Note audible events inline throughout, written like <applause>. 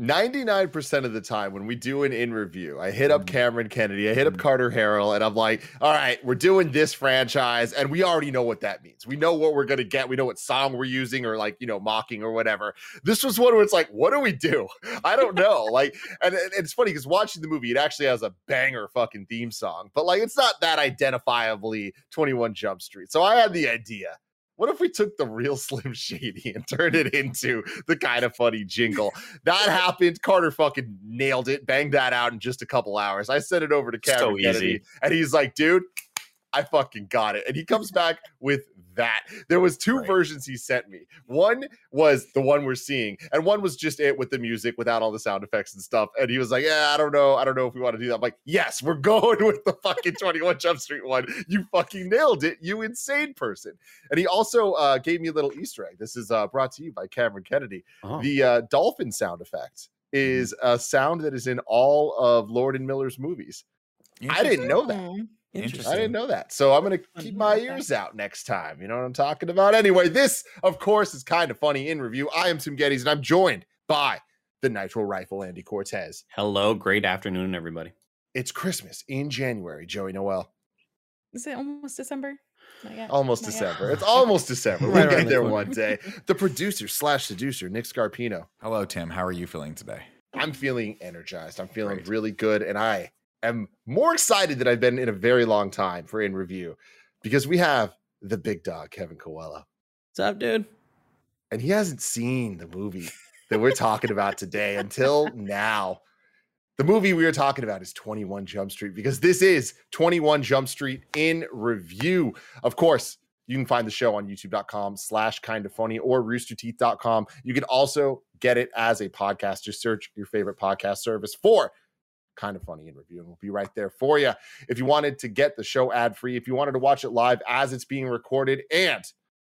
99% of the time when we do an in review, I hit up mm. Cameron Kennedy, I hit up mm. Carter Harrell, and I'm like, all right, we're doing this franchise, and we already know what that means. We know what we're gonna get, we know what song we're using, or like, you know, mocking or whatever. This was one where it's like, what do we do? <laughs> I don't know. like, and, and it's funny because watching the movie, it actually has a banger fucking theme song, but like, it's not that identifiably 21 Jump Street. So I had the idea what if we took the real <laughs> Slim Shady and turned it into the kind of funny jingle? That happened. Carter fucking nailed it, banged that out in just a couple hours. I sent it over to Cameron So Kennedy, easy. and he's like, dude, I fucking got it. And he comes back with that. There was two Right. versions he sent me. One was the one we're seeing, and one was just it with the music without all the sound effects and stuff. And he was like, "Yeah, I don't know. I don't know if we want to do that." I'm like, "Yes, we're <laughs> going with the fucking 21 Jump Street one. You fucking nailed it, you insane person." And he also uh, gave me a little Easter egg. This is uh, brought to you by Cameron Kennedy. Oh. The uh, dolphin sound effect is a sound that is in all of Lord and Miller's movies. I didn't know that. Interesting. I didn't know that. So I'm going to keep my ears out next time. You know what I'm talking about? Anyway, this, of course, is kind of funny in review. I am Tim Geddes, and I'm joined by the Nitro Rifle Andy Cortez. Hello, great afternoon, everybody. It's Christmas in January, Joey Noel. Is it almost December? Not yet. Almost Not yet. December. It's almost December. <laughs> We'll Right get there corner. one day. The producer slash seducer, Nick Scarpino. Hello, Tim. How are you feeling today? I'm feeling energized. I'm feeling Great. really good, and I am more excited than I've been in a very long time for in review because we have the big dog, Kevin Coelho. What's up, dude? and he hasn't seen the movie that we're talking about today until <laughs> now. The movie we are talking about is 21 Jump Street because this is 21 Jump Street in review. Of course, you can find the show on youtube.com slash kind of funny or roosterteeth.com. You can also get it as a podcast. Just search your favorite podcast service for kind of funny in review and we'll be right there for you. If you wanted to get the show ad free, if you wanted to watch it live as it's being recorded, and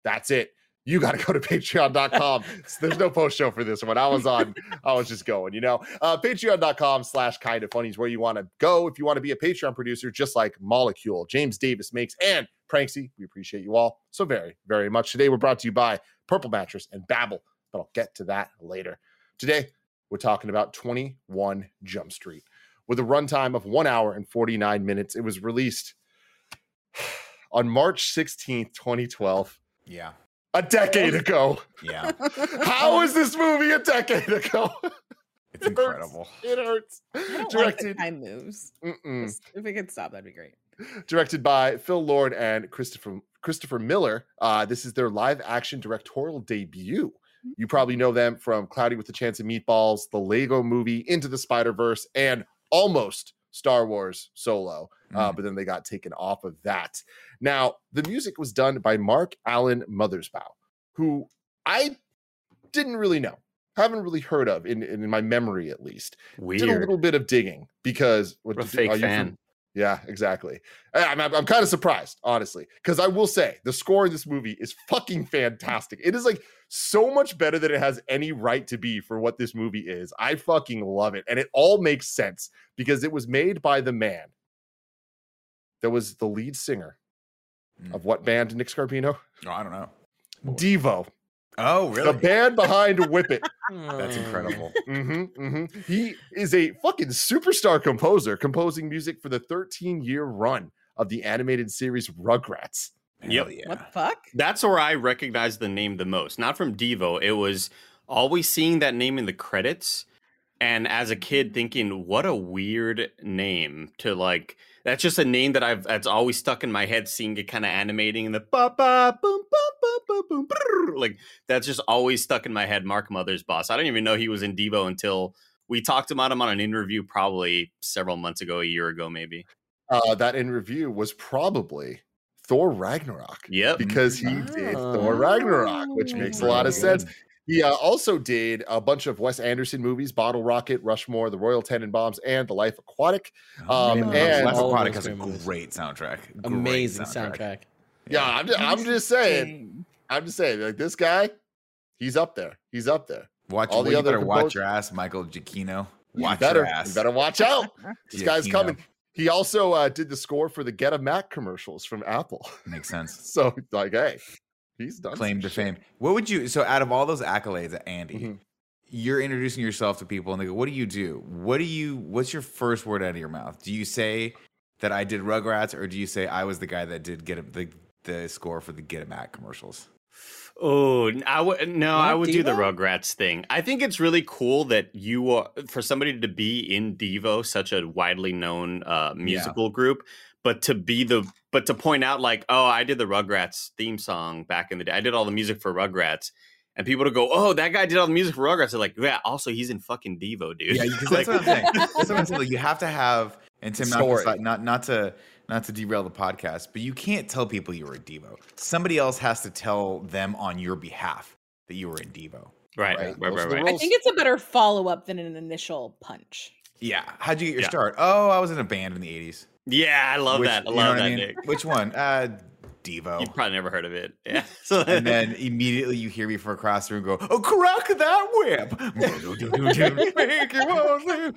that's it you got to go to <laughs> patreon.com. There's no post show for this one. I was on, I was just going, you know. Uh, patreon.com slash kind of funny is where you want to go if you want to be a Patreon producer, just like Molecule, James Davis makes, and Pranksy. We appreciate you all so very, very much. Today, we're brought to you by Purple Mattress and Babbel, but I'll get to that later. Today, we're talking about 21 Jump Street. With a runtime of one hour and 49 minutes, it was released <sighs> on March 16th, 2012 Yeah. a decade ago. Yeah. <laughs> How is this movie a decade ago? It's <laughs> It hurts. incredible. It hurts. I don't like the Directed, time moves. Mm-mm. If we could stop, that'd be great. directed by Phil Lord and Christopher Christopher Miller. Uh, this is their live action directorial debut. You probably know them from Cloudy with a Chance of Meatballs, the Lego Movie, Into the Spider Verse, and almost Star Wars Solo. Uh, Mm. but then they got taken off of that. Now, the music was done by Mark Allen Mothersbaugh, who I didn't really know, haven't really heard of in, in my memory at least. Did a little bit of digging because what a fake are you fam- fan. Yeah, exactly. I'm, I'm, I'm kind of surprised, honestly, because I will say the score in this movie is fucking fantastic. It is like so much better than it has any right to be for what this movie is. I fucking love it. And it all makes sense because it was made by the man that was the lead singer Mm. of what band, Nick Scarpino? Oh, I don't know. Devo, Oh, really? the band behind Whip It. <laughs> That's incredible. hmm hmm He is a fucking superstar composer, composing music for the 13 year run of the animated series Rugrats. Hell Yep. yeah. What the fuck? That's where I recognize the name the most. Not from Devo. It was always seeing that name in the credits. And as a kid thinking, what a weird name to like that's just a name that I've that's always stuck in my head, seeing it kind of animating in the ba ba boom ba ba ba boom brrr. like that's just always stuck in my head. Mark Mothersbaugh. I didn't even know he was in Devo until we talked about him on an interview probably several months ago, a year ago, maybe. Uh, that in review was probably Thor Ragnarok. Yep. because he did Thor Ragnarok, which makes a lot of sense. He uh, also did a bunch of Wes Anderson movies: Bottle Rocket, Rushmore, The Royal Tenenbaums, and The Life Aquatic. Um, Great movies. and- Life Aquatic has a great soundtrack. Great Amazing soundtrack. Yeah, I'm just, I'm just saying. I'm just saying. Like this guy, he's up there. He's up there. Watch All all the you other better watch your ass, Michael Giacchino. You Watch better, your ass. you better watch out. <laughs> This guy's coming. He also uh, did the score for the Get a Mac commercials from Apple. Makes sense. <laughs> So, like, hey, he's done Claim to shit. fame. What would you? So, out of all those accolades, Andy, Mhm. you're introducing yourself to people, and they go, "What do you do? What do you? What's your first word out of your mouth? Do you say that I did Rugrats, or do you say I was the guy that did get a, the the score for the Get a Mac commercials? Oh, n- I would no, I Not would do the Devo? Rugrats thing. I think it's really cool that you are for somebody to be in Devo, such a widely known uh, musical group, but to be the but to point out like, oh, I did the Rugrats theme song back in the day. I did all the music for Rugrats. And people to go, oh, that guy did all the music for Rugrats. They're like, yeah, also he's in fucking Devo, dude. Yeah, <laughs> because Like- that's what I'm saying. <laughs> That's what I'm saying. Like, you have to have, and Tim, not to, not not to not to derail the podcast, but you can't tell people you were a Devo. Somebody else has to tell them on your behalf that you were in Devo. right, Right, right, right, right. I think it's a better follow up than an initial punch. Yeah. How'd you get your Yeah. start? Oh, I was in a band in the '80s. Yeah, I love Which- that. I you know love that, mean? Nick. Which one? Uh, Devo. You've probably never heard of it. Yeah. <laughs> So and then immediately you hear me from across the room go, "Oh, crack that whip!" Make you want to.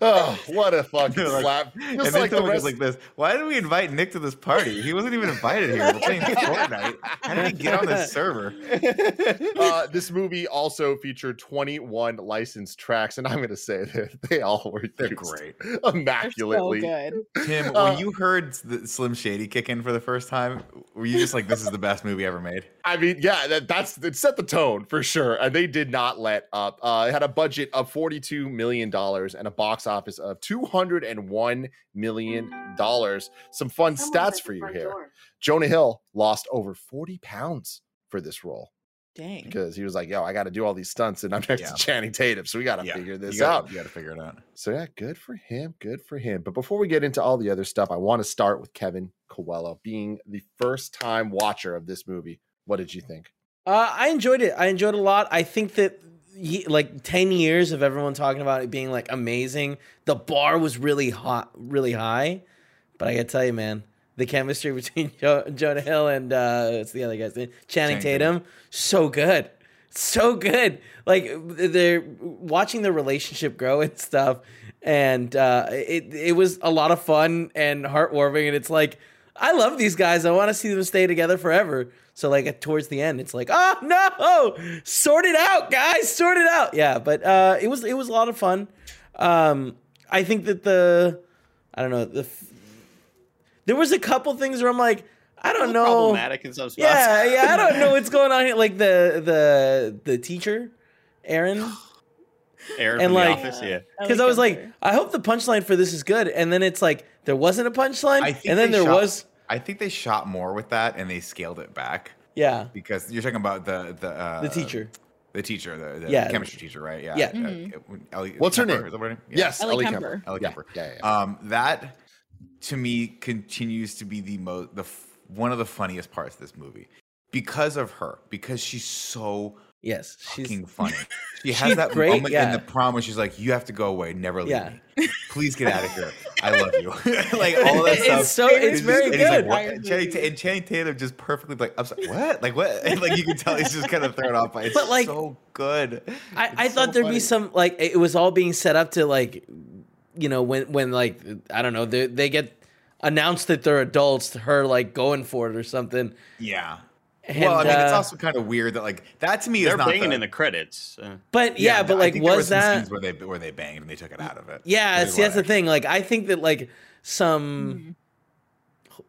Oh, what a fucking Like- slap! and Just then like the rest. like this. Why did we invite Nick to this party? He wasn't even invited here. We're playing <laughs> Fortnite. How did he get on this server? <laughs> uh, this movie also featured 21 licensed tracks, and I'm going to say that they all were They're used great. They're so immaculately. good. Tim, Uh, when you heard the Slim Shady kick in for the first time, were you just like, "This is the best movie ever made"? <laughs> I mean, yeah, that, that's it set the tone for sure, and they did not let up. Uh, it had a budget of 42 million dollars and a box office of 201 million dollars. Some fun stats for you here. Jonah Hill lost over 40 pounds for this role Dang. because he was like, "Yo, I got to do all these stunts, and I'm next Yeah. to Channing Tatum, so we got to Yeah, figure this you gotta, out." You got to figure it out. So yeah, good for him. Good for him. But before we get into all the other stuff, I want to start with Kevin Coelho being the first time watcher of this movie. What did you think? Uh, I enjoyed it. I enjoyed it a lot. I think that he, like ten years of everyone talking about it being like amazing. The bar was really hot, really high. But I gotta tell you, man, the chemistry <laughs> between jo- Jonah Hill and uh, what's the other guy's name? Channing Channing Tatum, so good, so good. Like they're watching the relationship grow and stuff, and uh, it it was a lot of fun and heartwarming. And it's like I love these guys. I want to see them stay together forever. So like towards the end, it's like, oh no, sort it out, guys, sort it out. Yeah, but uh, it was it was a lot of fun. Um, I think that the I don't know the f- there was a couple things where I'm like, I don't know. Problematic in some spots. Yeah, yeah, I don't know what's going on here. Like the the the teacher, Erin. <sighs> Erin And from like- the office, yeah. Because I was like, I hope the punchline for this is good, and then it's like there wasn't a punchline, and then there shot- was. I think they shot more with that and they scaled it back Yeah, because you're talking about the the uh, the teacher. the teacher, the, the Yeah. chemistry teacher, right? Yeah. Yeah. Uh, Mhm. Ellie- What's her name? is that her name? Yeah. Yes, Ellie Ellie Kemper. Kemper. Ellie yeah, Kemper. Yeah, yeah, yeah. Um, that to me continues to be the most the f- one of the funniest parts of this movie because of her because she's so Yes, she's fucking <laughs> funny. She has that great, moment in the prom where she's like, "You have to go away, never leave Yeah. me. Please get out of here. I <laughs> love you." <laughs> like all that It's stuff. so- it's just- very like, good. And Channing, Ta- and Channing Tatum just perfectly like, "I'm sorry, what? Like what?" And like you can tell he's just kind of thrown off by. it. It's But, like, so good. I, I It's thought there'd funny. be some like it was all being set up to like, you know, when when like I don't know they they get announced that they're adults, her like going for it or something. Yeah. And, well, I mean, it's uh, also kind of weird that like that to me They're is not banging the, in the credits. uh, But yeah, but I like think there was some that? scenes where they where they banged and they took it out of it? Yeah, They see that's the thing. Like I think that like some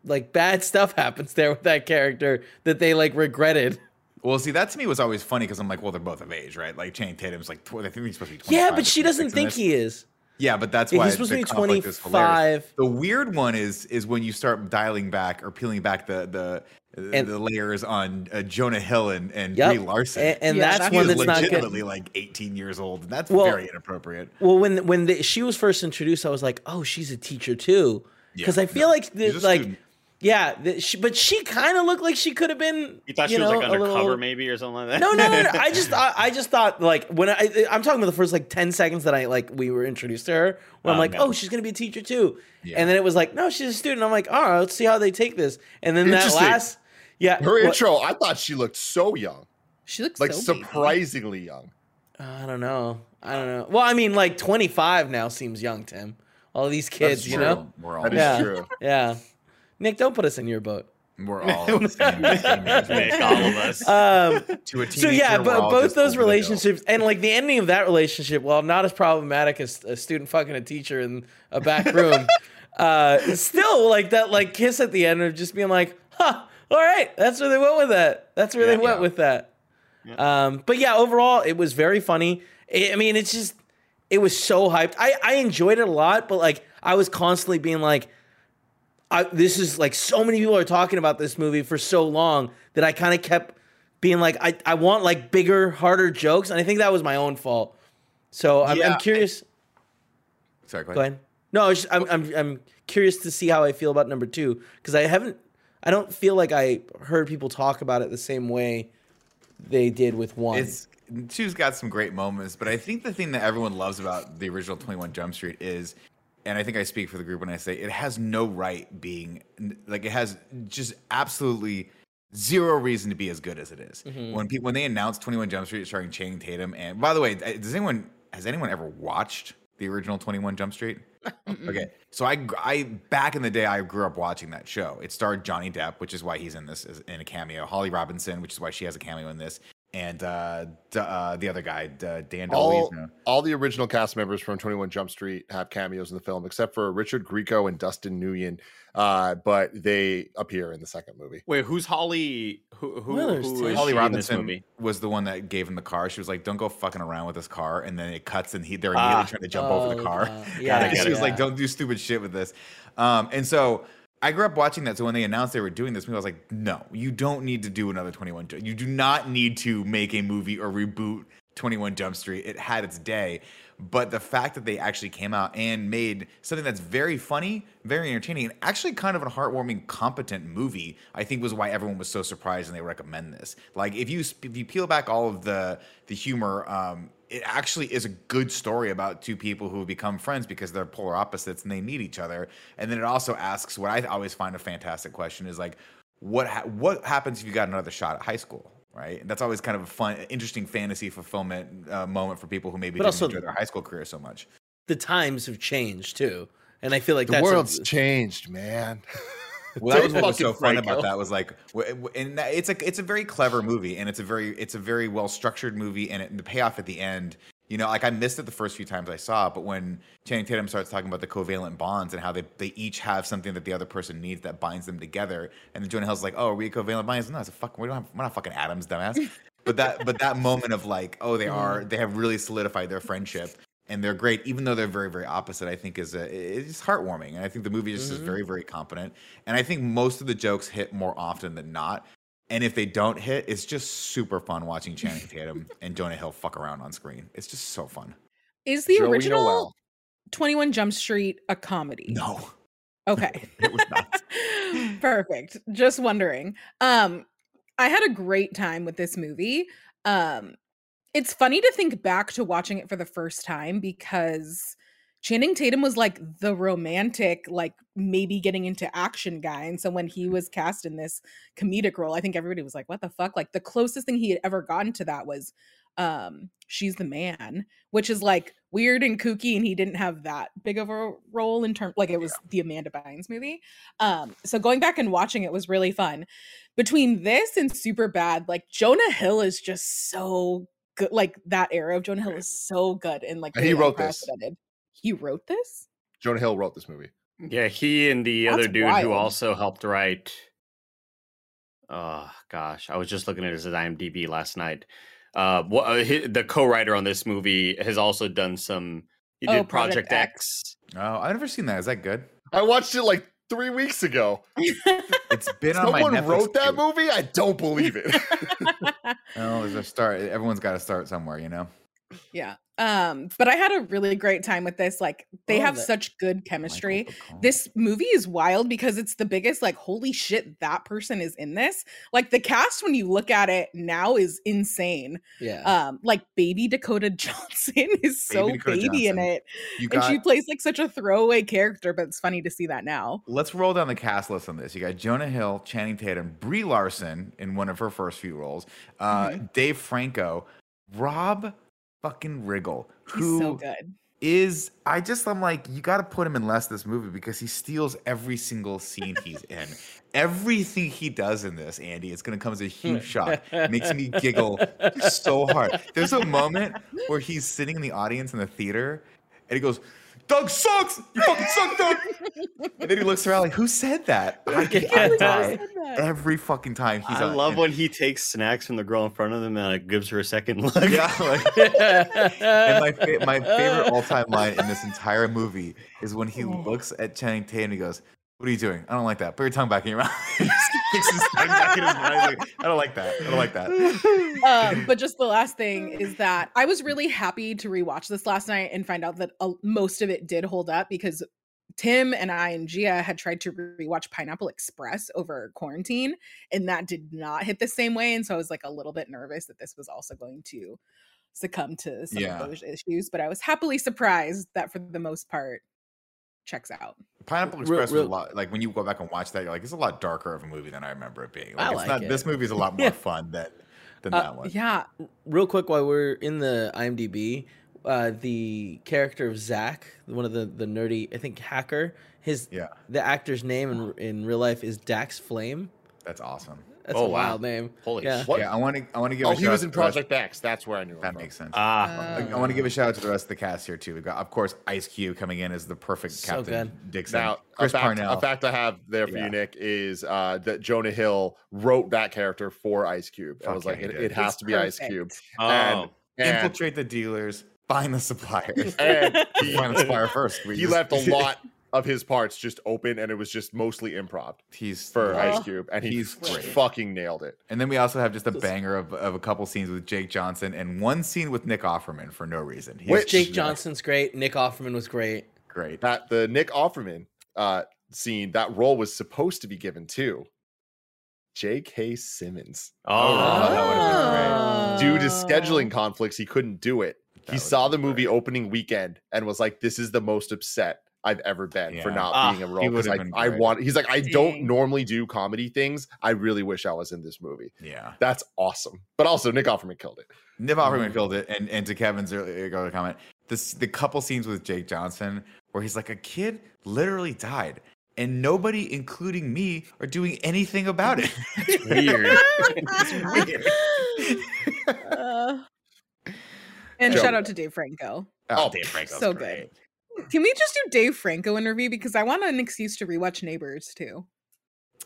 like bad stuff happens there with that character that they like regretted. Well, see, that to me was always funny because I'm like, well, they're both of age, right? Like Channing Tatum's like, tw- I think he's supposed to be. 25 Yeah, but she doesn't think this. he is. Yeah, but that's Yeah, why he's supposed to the be conflict is hilarious. 25. The weird one is is when you start dialing back or peeling back the the And- the layers on uh, Jonah Hill and and Yep. Brie Larson. And, and Yeah, that's that's- one is that's not good. legitimately like 18 years old, and that's Well- very inappropriate. Well, when when the, she was first introduced, I was like, oh, she's a teacher too, because Yeah, I feel no, like the, like student. Yeah, the, she, but she kind of looked like she could have been. You thought she know, was like undercover, little- maybe or something like that. No, no, no, no. I <laughs> just I, I just thought like when I I'm talking about the first like ten seconds that I like we were introduced to her. When I'm Oh, like, no. oh, she's gonna be a teacher too, Yeah. and then it was like, no, she's a student. I'm like, all right, let's see how they take this. And then that Interesting. last, yeah, Her what- intro, I thought she looked so young, She looks like so baby. surprisingly young. I don't know, I don't know. Well, I mean, like 25 now seems young, Tim. All these kids, That's you true. know. we're all That is Yeah. true. Yeah, Nick, don't put us in your boat. we're <laughs> all the same, same. Nick, all of us. Um, To a so yeah, but both those over the hill. relationships and like the ending of that relationship, while not as problematic as a student fucking a teacher in a back room, <laughs> uh, still like that like kiss at the end of just being like, huh, all right, that's where they went with that. That's where they Yeah. went with that. Um, but yeah, overall, it was very funny. I I mean, it's just it was so hyped. I I enjoyed it a lot, but like I was constantly being like. I, this is like so many people are talking about this movie for so long that I kind of kept being like, I, I want like bigger, harder jokes, and I think that was my own fault. So I'm, Yeah, I'm curious. Sorry, go Go ahead. ahead. No, I just, I'm, I'm I'm curious to see how I feel about number two because I haven't, I don't feel like I heard people talk about it the same way they did with one. It's two's got some great moments, but I think the thing that everyone loves about the original Twenty One Jump Street is, and I think I speak for the group when I say it has no right being like it has just absolutely zero reason to be as good as it is. Mm-hmm. When people when they announced Twenty One Jump Street starring Channing Tatum, and by the way, does anyone has anyone ever watched the original Twenty One Jump Street? <laughs> okay, so I, I back in the day I grew up watching that show. It starred Johnny Depp, which is why he's in this in a cameo. Holly Robinson, which is why she has a cameo in this, and uh, d- uh, the other guy, d- Dan All, DeLuise. all the original cast members from 21 Jump Street have cameos in the film, except for Richard Grieco and Dustin Nguyen, uh, but they appear in the second movie. Wait, who's Holly? Who, who, Well, there's who two. is Holly she in this Robinson movie? was the one that gave him the car. She was like, "Don't go fucking around with this car," and then it cuts, and he they're immediately Ah. trying to jump over the Oh, car. uh, yeah, <laughs> I she it. was like, "Don't do stupid shit with this." Um, and so I grew up watching that. So when they announced they were doing this movie, I was like, "No, you don't need to do another Twenty One. Jump. You do not need to make a movie or reboot Twenty One Jump Street. It had its day." But the fact that they actually came out and made something that's very funny, very entertaining, and actually kind of a heartwarming, competent movie, I think was why everyone was so surprised and they recommend this. Like if you if you peel back all of the the humor, um, it actually is a good story about two people who become friends because they're polar opposites and they need each other. And then it also asks what I always find a fantastic question is like, what ha- what happens if you got another shot at high school? Right, and that's always kind of a fun, interesting fantasy fulfillment uh, moment for people who maybe But didn't also- enjoy their high school career so much. the times have changed too, and I feel like The that's a- world's changed, man. <laughs> Well, that was what was so fun Franco. about that was like, w- w- and it's a it's a very clever movie, and it's a very it's a very well structured movie, and it, the payoff at the end, you know, like I missed it the first few times I saw it, but when Channing Tatum starts talking about the covalent bonds and how they they each have something that the other person needs that binds them together, and then Jonah Hill's like, oh, are we covalent bonds? No, it's a fuck. We don't have we're not fucking atoms, dumbass. <laughs> But that but that moment of like, oh, they are mm-hmm. they have really solidified their friendship. And they're great, even though they're very, very opposite. I think is a, it's heartwarming, and I think the movie just is very, very competent. And I think most of the jokes hit more often than not. And if they don't hit, it's just super fun watching Channing Tatum and Jonah Hill fuck around on screen. It's just so fun. Is the Joey original Noel. 21 Jump Street a comedy? No, Okay. <laughs> it was not. <laughs> Perfect. Just wondering. Um I had a great time with this movie. Um it's funny to think back to watching it for the first time because Channing Tatum was like the romantic, like maybe getting into action guy. And so when he was cast in this comedic role, I think everybody was like, what the fuck? Like the closest thing he had ever gotten to that was um She's the Man, which is like weird and kooky, and he didn't have that big of a role in terms like it was the Amanda Bynes movie. Um, so going back and watching it was really fun. Between this and Super Bad, like Jonah Hill is just so good. Like that era of Jonah Hill is so good and like he wrote this. Unprecedented. He wrote this. Jonah Hill wrote this movie. Yeah, he and the other dude wild. who also helped write. Oh gosh, I was just looking at his IMDb last night. Uh, what uh, hi- the co-writer on this movie has also done some, He Oh, did Project, Project X. Oh, I've never seen that. Is that good? I watched it like three weeks ago. <laughs> It's been on my Someone Netflix wrote that queue. movie. I don't believe it. <laughs> Oh, there's a start. Everyone's got to start somewhere, you know. yeah. Um, but I had a really great time with this. Like they Oh, have that- such good chemistry. This movie is wild because it's the biggest, like, holy shit, that person is in this. Like the cast, when you look at it now, is insane. Yeah. Um, like baby Dakota <laughs> Johnson is so Baby in it. you and she plays like such a throwaway character, but it's funny to see that now. let's roll down the cast list on this. You got Jonah Hill, Channing Tatum, Brie Larson in one of her first few roles, uh, Mm-hmm. Dave Franco, Rob fucking Riggle, He's who so good. is I just I'm like you got to put him in less this movie because he steals every single scene he's <laughs> in. Everything he does in this, Andy, it's gonna come as a huge shock. Makes me giggle so hard. There's a moment where he's sitting in the audience in the theater and he goes, Doug sucks! You fucking suck, Doug! and then he looks around like, who said that? I, <laughs> I die every fucking time he's I on. love and- when he takes snacks from the girl in front of him and like, gives her a second look. Yeah, like, <laughs> and my fa- my favorite all time line in this entire movie is when he looks at Channing Tatum and he goes, "What are you doing? I don't like that. Put your tongue back in your <laughs> mouth." Sticks his tongue back in his mouth. Like, I don't like that. I don't like that. um, <laughs> but just the last thing is that I was really happy to rewatch this last night and find out that uh, most of it did hold up because Tim and I and Gia had tried to rewatch Pineapple Express over quarantine, and that did not hit the same way. And so I was like a little bit nervous that this was also going to succumb to some Yeah. of those issues. But I was happily surprised that for the most part, checks out. Pineapple Real- Express was a lot. Like when you go back and watch that, you're like, it's a lot darker of a movie than I remember it being. Like, I it's like not. it. This movie's a lot more <laughs> Yeah. fun than than Uh, that one. Yeah, Real quick, while we're in the IMDb, uh, the character of Zach, one of the the nerdy, I think hacker, his Yeah, the actor's name in in real life is Dax Flame. that's awesome. That's Oh, a wow. wild name. Holy yeah. What? Yeah, I want to. I want to give. oh, a he shout was out in to the rest- Project X. That's where I knew. him That from. makes sense. Ah, I, I want to give a shout out to the rest of the cast here too. We've got, of course, Ice Cube coming in as the perfect So Captain good. Dixon. Now, Chris a fact, Parnell. a fact I have there for Yeah. you, Nick, is uh, that Jonah Hill wrote that character for Ice Cube. I was yeah, like, it, it has It's to be Ice. Cube. oh. And, and, infiltrate the dealers, find the suppliers. and he, <laughs> find the supplier first. We he just- left a lot of his parts just open, and it was just mostly improv He's for great. Ice Cube, and he He's great. fucking nailed it. And then we also have just a banger of, of a couple scenes with Jake Johnson and one scene with Nick Offerman for no reason. He's Which- Jake just Johnson's great. Nick Offerman was great. great. That the Nick Offerman uh, scene, that role was supposed to be given to J.K. Simmons. oh. that would've been great. Due to Oh. scheduling conflicts, he couldn't do it. That he saw the movie great. opening weekend and was like, "This is the most upset I've ever been for not Ah, being a role." Because I, I want. He's like, I don't normally do comedy things. I really wish I was in this movie. Yeah. That's awesome. But also, Nick Offerman killed it. Nick Offerman Mm-hmm. killed it. And, and to Kevin's earlier earlier comment, this, the couple scenes with Jake Johnson where he's like, a kid literally died. And nobody, including me, are doing anything about it. <laughs> It's weird. it's <laughs> weird. Uh, <laughs> and Joe. shout out to Dave Franco. Oh, Dave Franco. so great. good. Can we just do Dave Franco interview because I want an excuse to rewatch Neighbors too.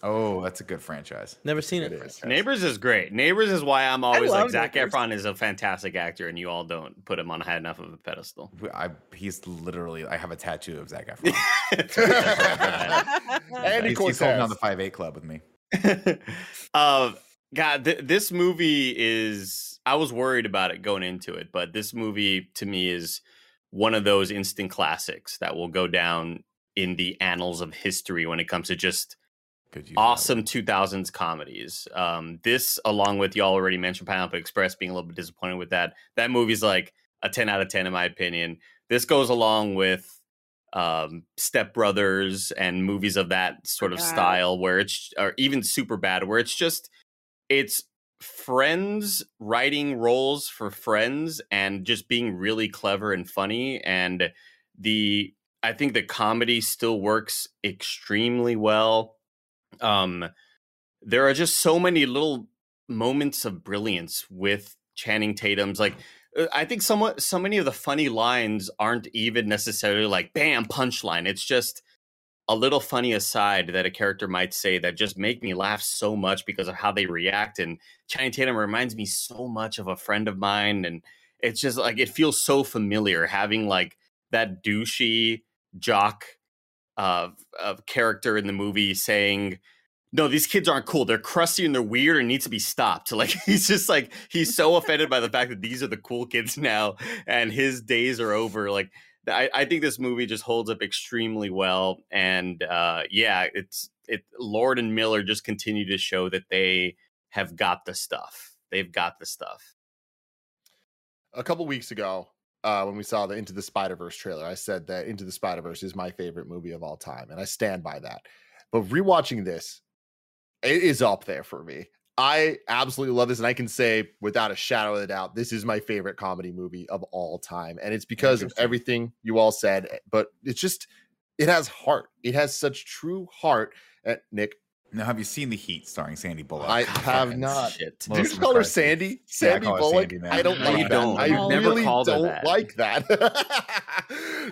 Oh, that's a good franchise. Never seen It it. is. Neighbors is great. Neighbors is why I'm always like Zac Neighbors. Efron is a fantastic actor, and you all don't put him on high enough of a pedestal. I, he's literally, I have a tattoo of Zac <laughs> Efron. Andy he's, he's holding on the five eight club with me. <laughs> uh, God, th- this movie is. I was worried about it going into it, but this movie to me is one of those instant classics that will go down in the annals of history when it comes to just Good that awesome 2000s comedies. Um, this, along with y'all already mentioned Pineapple Express, being a little bit disappointed with that. That movie's like a 10 out of 10 in my opinion. This goes along with um, Step Brothers and movies of that sort of Forgot. style, where it's or even Super Bad, where it's just it's friends writing roles for friends and just being really clever and funny and the I think the comedy still works extremely well. Um there are just so many little moments of brilliance with Channing Tatum's like uh, I think somewhat so many of the funny lines aren't even necessarily like bam punchline. It's just a little funny aside that a character might say that just make me laugh so much because of how they react. And Channing Tatum reminds me so much of a friend of mine, and it's just like it feels so familiar having like that douchey jock uh, of character in the movie saying, "No, these kids aren't cool. They're crusty and they're weird and need to be stopped." <laughs> Like he's just like he's so offended by the fact that these are the cool kids now and his days are over. Like I, I think this movie just holds up extremely well, and uh, yeah, it's it. Lord and Miller just continue to show that they have got the stuff. They've got the stuff. A couple weeks ago, uh, when we saw the Into the Spider Verse trailer, I said that Into the Spider Verse is my favorite movie of all time, and I stand by that. But rewatching this, it is up there for me. I absolutely love this, and I can say without a shadow of a doubt, this is my favorite comedy movie of all time, and it's because of everything you all said. Eh, but it's just, it has heart. It has such true heart. Uh, Nick, now, have you seen The Heat starring Sandy Bullock? I God, have not. shit. Did you just call her McCarthy. Sandy? Yeah, I Sandy call her Bullock? Sandy, man. I don't No, like you that. don't. I I've never really don't that. like that. <laughs>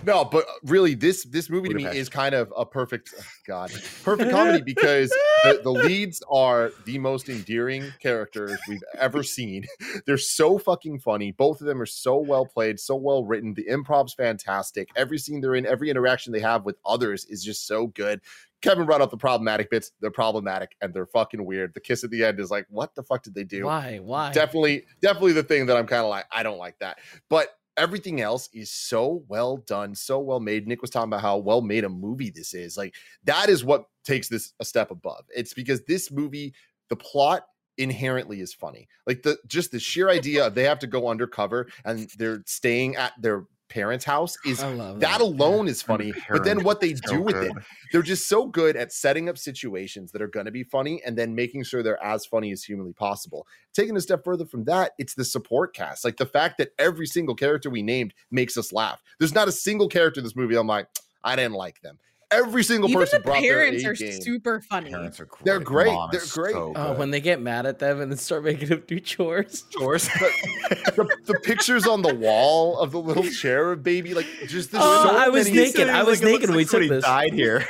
no, but uh, really, this this movie to me is kind of a perfect oh, God, <laughs> perfect comedy because the, the leads are the most endearing characters we've ever seen. They're so fucking funny. Both of them are so well played, so well written. The improv's fantastic. Every scene they're in, every interaction they have with others is just so good. Kevin brought up the problematic bits. They're problematic and they're fucking weird. The kiss at the end is like, what the fuck did they do? Why? Why? Definitely, definitely the thing that I'm kind of like, I don't like that. But everything else is so well done, so well made. Nick was talking about how well made a movie this is. Like, that is what takes this a step above. It's because this movie, the plot inherently is funny. Like the just the sheer idea of they have to go undercover and they're staying at their parents' house is that alone is funny. But then what they So do with it, they're just so good at setting up situations that are going to be funny and then making sure they're as funny as humanly possible. Taking a step further from that, it's the support cast. Like the fact that every single character we named makes us laugh. There's not a single character in this movie I'm like, I didn't like them. Every single Even person the brought their parents are game. super funny. Parents are great. They're great. Mom They're great. so Oh, good. when they get mad at them and then start making them do chores. <laughs> chores. the, the pictures on the wall of the little cherub baby, like just there's Oh, so I was many- naked. I was naked when we took this. died here.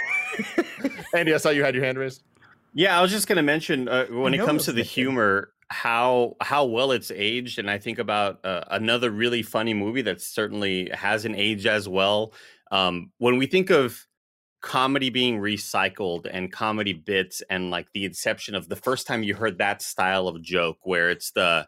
<laughs> Andy, I saw you had your hand raised. Yeah, I was just going to mention uh, when it comes to the naked. humor, how how well it's aged, and I think about uh, another really funny movie that certainly hasn't aged as well. Um, when we think of comedy being recycled and comedy bits, and like the inception of the first time you heard that style of joke, where it's the,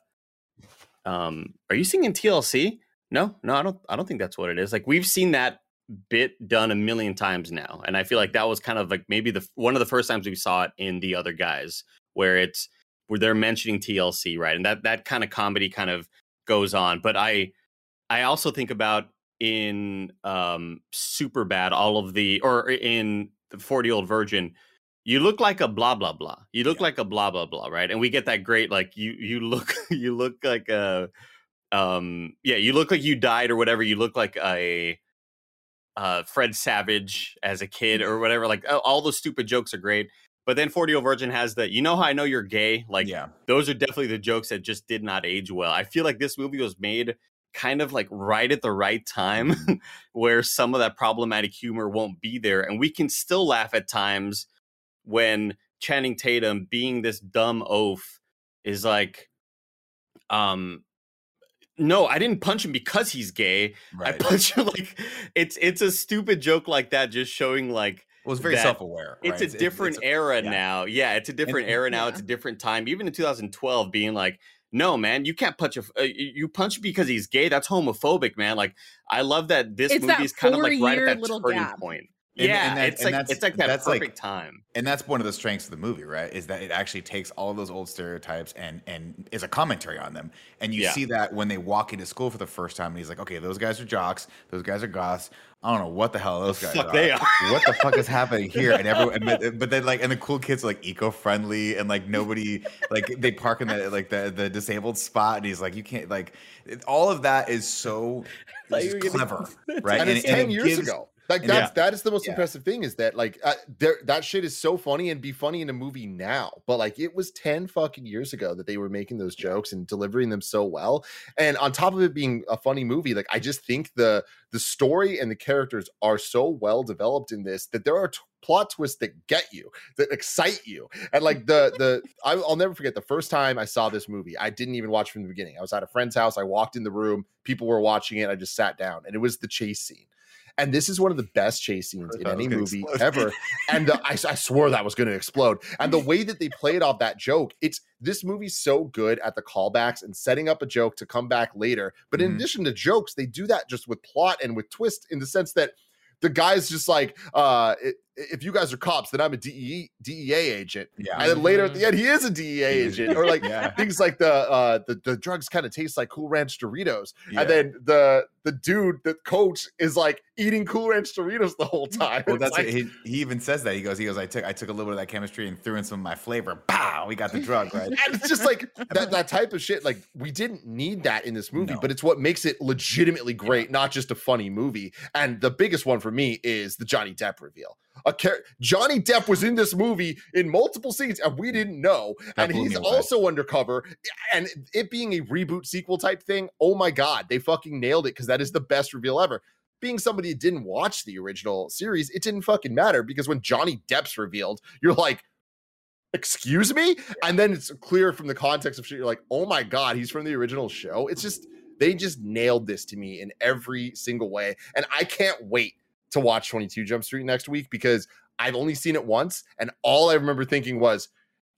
um, are you singing TLC? No, no, I don't. I don't think that's what it is. Like we've seen that bit done a million times now and i feel like that was kind of like maybe the one of the first times we saw it in the other guys where it's where they're mentioning tlc right and that that kind of comedy kind of goes on but i i also think about in um super bad all of the or in the 40 year old virgin you look like a blah blah blah you look like a blah blah blah right and we get that great like you you look <laughs> you look like a um yeah you look like you died or whatever you look like a uh, Fred Savage as a kid or whatever. Like all those stupid jokes are great. But then 40 Year Old Virgin has the, you know how I know you're gay? Like yeah, those are definitely the jokes that just did not age well. I feel like this movie was made kind of like right at the right time <laughs> where some of that problematic humor won't be there. And we can still laugh at times when Channing Tatum being this dumb oaf is like, um, no, I didn't punch him because he's gay. I right. punch him <laughs> like it's it's a stupid joke like that, just showing like Well, it's very self-aware. it's right? a different era yeah. now. Yeah, it's a different era now. It's a different time. Even in 2012, being like, no, man, you can't punch a. Uh, you you punch because he's gay. That's homophobic, man. Like, I love that this It's movie that is kind of like right at that little turning gap. point. And- yeah, and that- it's and like that's- it's like that that's like- perfect time. and that's one of the strengths of the movie, right? Is that it actually takes all of those old stereotypes and and is a commentary on them. And you Yeah. see that when they walk into school for the first time, and he's like, "Okay, those guys are jocks. Those guys are goths. I don't know what the hell those guys fuck are. they are." <laughs> What the fuck is happening <laughs> here?" And everyone, but, but then like, and the cool kids are like eco-friendly, and like nobody, like they park in the like the the disabled spot, and he's like, "You can't like." it- All of that is so thought it's you just were gonna- clever, <laughs> right? and, it's it 10 years gives- ago like Yeah. that's that is the most Yeah. impressive thing is that like uh, there that shit is so funny and be funny in a movie now but like it was 10 fucking years ago that they were making those jokes and delivering them so well. And on top of it being a funny movie like i just think the the story and the characters are so well developed in this that there are t- plot twists that get you that excite you. And like the the I, i'll never forget the first time i saw this movie i didn't even watch from the beginning. I was at a friend's house i walked in the room people were watching it i just sat down and it was the chase scene And this is one of the best chase scenes in it any movie explode. ever. And the, I, I swore that was going to explode. And the <laughs> way that they played off that joke, it's this movie's so good at the callbacks and setting up a joke to come back later. But in Mhm. addition to jokes, they do that just with plot and with twist in the sense that the guy's just like, uh, i- if you guys are cops, then I'm a DEA, DEA agent. Yeah. And then later at the end, he is a DEA agent. Or like Yeah. things like the uh the, the drugs kind of taste like Cool Ranch Doritos. Yeah. And then the the dude, the coach, is like eating Cool Ranch Doritos the whole time. Well, It's that's like, it. He, he even says that. He goes, he goes, I took I took a little bit of that chemistry and threw in some of my flavor. Pow! We got the drug, right? and it's just like <laughs> that that type of shit. Like we didn't need that in this movie, No. but it's what makes it legitimately great, not just a funny movie. And the biggest one for me is the Johnny Depp reveal. A char- Johnny Depp was in this movie in multiple scenes, and we didn't know. That and he's away. also undercover. And it being a reboot sequel type thing, oh my god, they fucking nailed it because that is the best reveal ever. Being somebody who didn't watch the original series, it didn't fucking matter because when Johnny Depp's revealed, you're like, excuse me and then it's clear from the context of shit you're like oh my god he's from the original show it's just they just nailed this to me in every single way and i can't wait to watch 22 jump street next week because i've only seen it once and all i remember thinking was